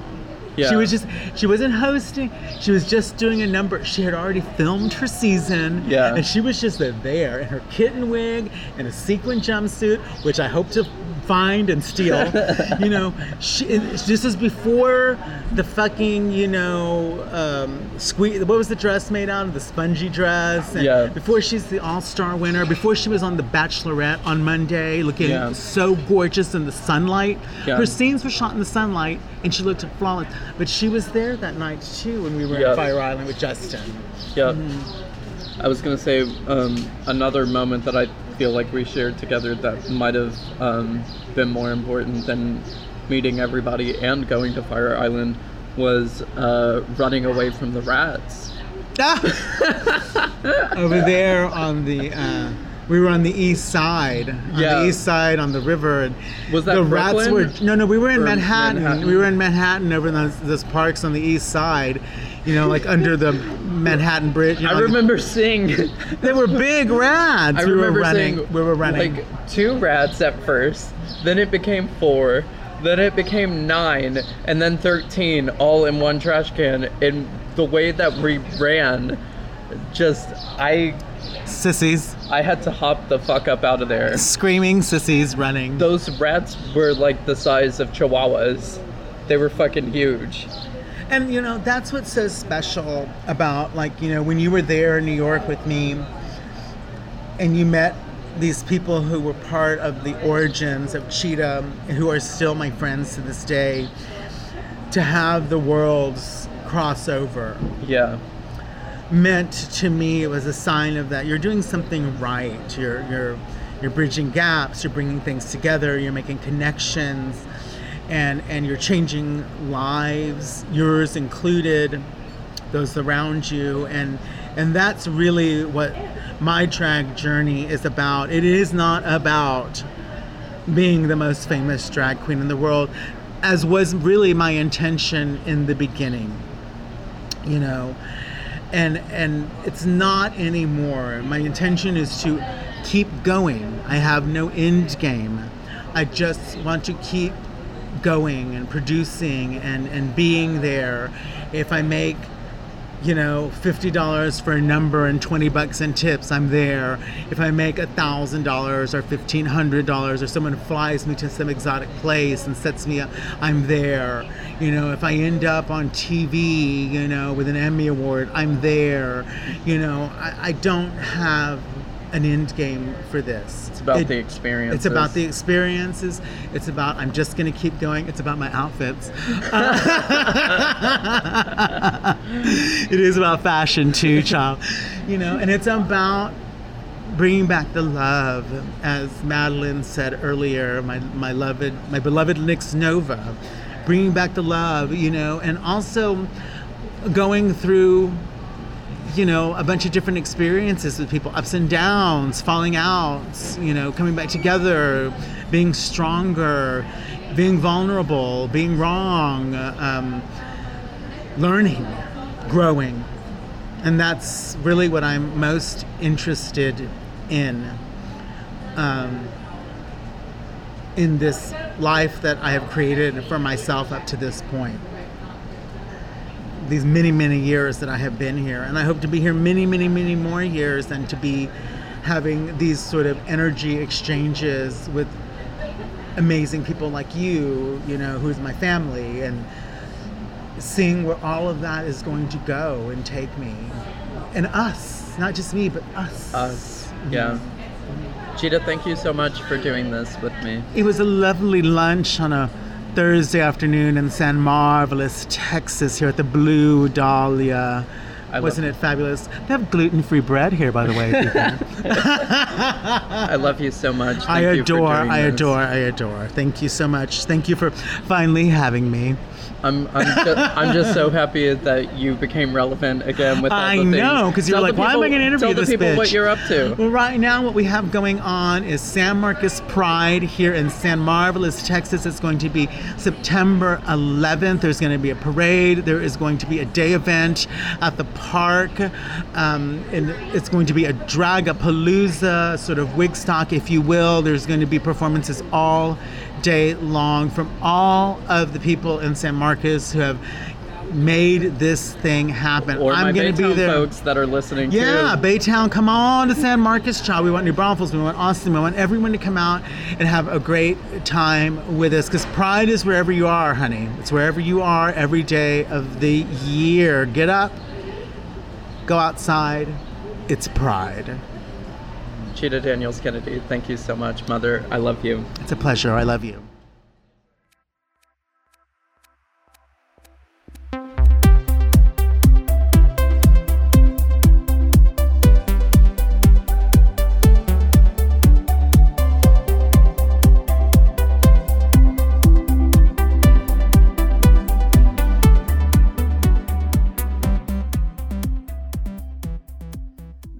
Yeah. She was just she wasn't hosting, she was just doing a number. She had already filmed her season. Yeah. And she was just there in her kitten wig and a sequin jumpsuit, which I hope to find and steal. [LAUGHS] you know, she, this is before the fucking, you know, um, squeeze. What was the dress made out of? The spongy dress. And Yeah. Before she's the All Star winner. Before she was on The Bachelorette on Monday, looking Yeah. so gorgeous in the sunlight. Yeah. Her scenes were shot in the sunlight, and she looked flawless. But she was there that night too when we were Yeah. at Fire Island with Justin. Yeah. I was gonna say um, another moment that I feel like we shared together that might have um, been more important than meeting everybody and going to Fire Island was uh, running away from the rats. [LAUGHS] Over there on the. Uh, we were on the east side, on Yeah. the east side on the river, and Was that the rats Brooklyn? were no, no. We were in Manhattan. Manhattan? We were in Manhattan over in those, those parks on the east side, you know, like under the Manhattan Bridge. you know, I like- remember seeing. [LAUGHS] They were big rats. I we remember were running. seeing we were running. like two rats at first, then it became four, then it became nine, and then thirteen all in one trash can. And the way that we ran, just I sissies, I had to hop the fuck up out of there. screaming sissies running. Those rats were like the size of chihuahuas. They were fucking huge. And you know, that's what's so special about like, you know, when you were there in New York with me and you met these people who were part of the origins of Chitah, who are still my friends to this day, to have the worlds cross over Yeah. Meant to me it was a sign of that you're doing something right. You're you're you're bridging gaps. You're bringing things together. You're making connections, and and you're changing lives, yours included, those around you, and and that's really what my drag journey is about. It is not about being the most famous drag queen in the world, as was really my intention in the beginning. You know, and and it's not anymore. My intention is to keep going. I have no end game. I just want to keep going and producing and and being there. If I make you know, fifty dollars for a number and twenty bucks in tips, I'm there. If I make a thousand dollars or fifteen hundred dollars, or someone flies me to some exotic place and sets me up, I'm there. You know, if I end up on TV, you know, with an Emmy award, I'm there. You know, I, I don't have an end game for this. It's about It- the experience. it's about the experiences. It's about I'm just gonna keep going. It's about my outfits. [LAUGHS] it is about fashion too, [LAUGHS] child. You know, and it's about bringing back the love, as Madeline said earlier. My my beloved my beloved Nix Nova, bringing back the love. You know, and also going through you know, a bunch of different experiences with people, ups and downs, falling out, you know, coming back together, being stronger, being vulnerable, being wrong, um, learning, growing. And that's really what I'm most interested in. Um, in this life that I have created for myself up to this point these many many years that I have been here and I hope to be here many many many more years and to be having these sort of energy exchanges with amazing people like you you know who's my family and seeing where all of that is going to go and take me and us not just me but us us. Yeah. Mm-hmm. Chitah, thank you so much for doing this with me. It was a lovely lunch on a Thursday afternoon in San Marvelous, Texas, here at the Blue Dahlia. I Wasn't it fabulous? They have gluten-free bread here, by the way. [LAUGHS] I love you so much. Thank I adore, I adore, I adore. Thank you so much. Thank you for finally having me. I'm I'm just, I'm just so happy that you became relevant again with all I the things. know, 'cause you're Tell like, why am I people- gonna interview Tell the people what you're up to. Well, right now, what we have going on is San Marcos Pride here in San Marvelous, Texas. It's going to be September 11th. There's going to be a parade. There is going to be a day event at the park. Um, and it's going to be a dragapalooza, sort of Wigstock, if you will. There's going to be performances all day long from all of the people in San Marcos who have made this thing happen. Or I'm going to be there. folks that are listening Yeah, too. Baytown, come on to San Marcos, child. We want New Braunfels, we want Austin, we want everyone to come out and have a great time with us because Pride is wherever you are, honey. It's wherever you are every day of the year. Get up, go outside. It's Pride. Chitah Daniels Kennedy, thank you so much, Mother. I love you. It's a pleasure. I love you.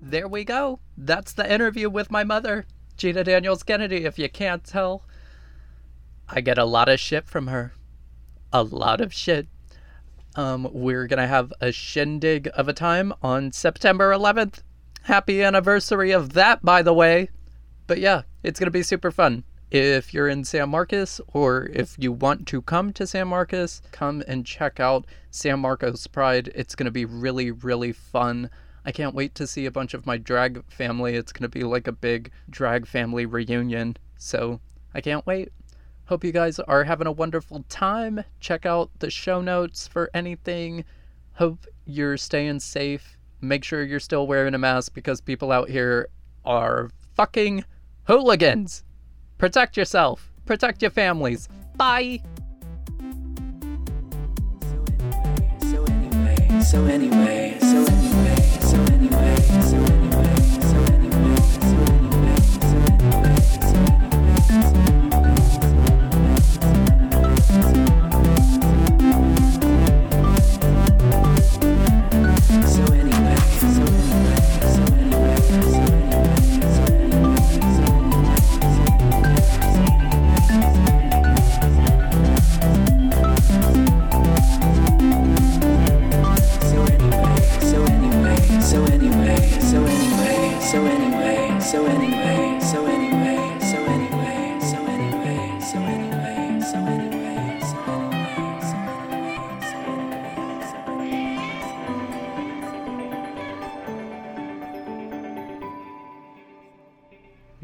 There we go. That's the interview with my mother, Chitah Daniels Kennedy. If you can't tell, I get a lot of shit from her. A lot of shit. Um, we're gonna have a shindig of a time on September 11th. Happy anniversary of that, by the way. But yeah, it's gonna be super fun. If you're in San Marcos or if you want to come to San Marcos, come and check out San Marcos Pride. It's gonna be really, really fun. I can't wait to see a bunch of my drag family. It's going to be like a big drag family reunion. So I can't wait. Hope you guys are having a wonderful time. Check out the show notes for anything. Hope you're staying safe. Make sure you're still wearing a mask because people out here are fucking hooligans. Protect yourself, protect your families. Bye. So anyway, so anyway, so anyway.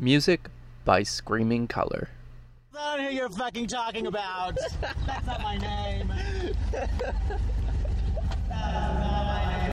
Music by Screaming Color. I don't know who you're fucking talking about. That's not my name. [LAUGHS]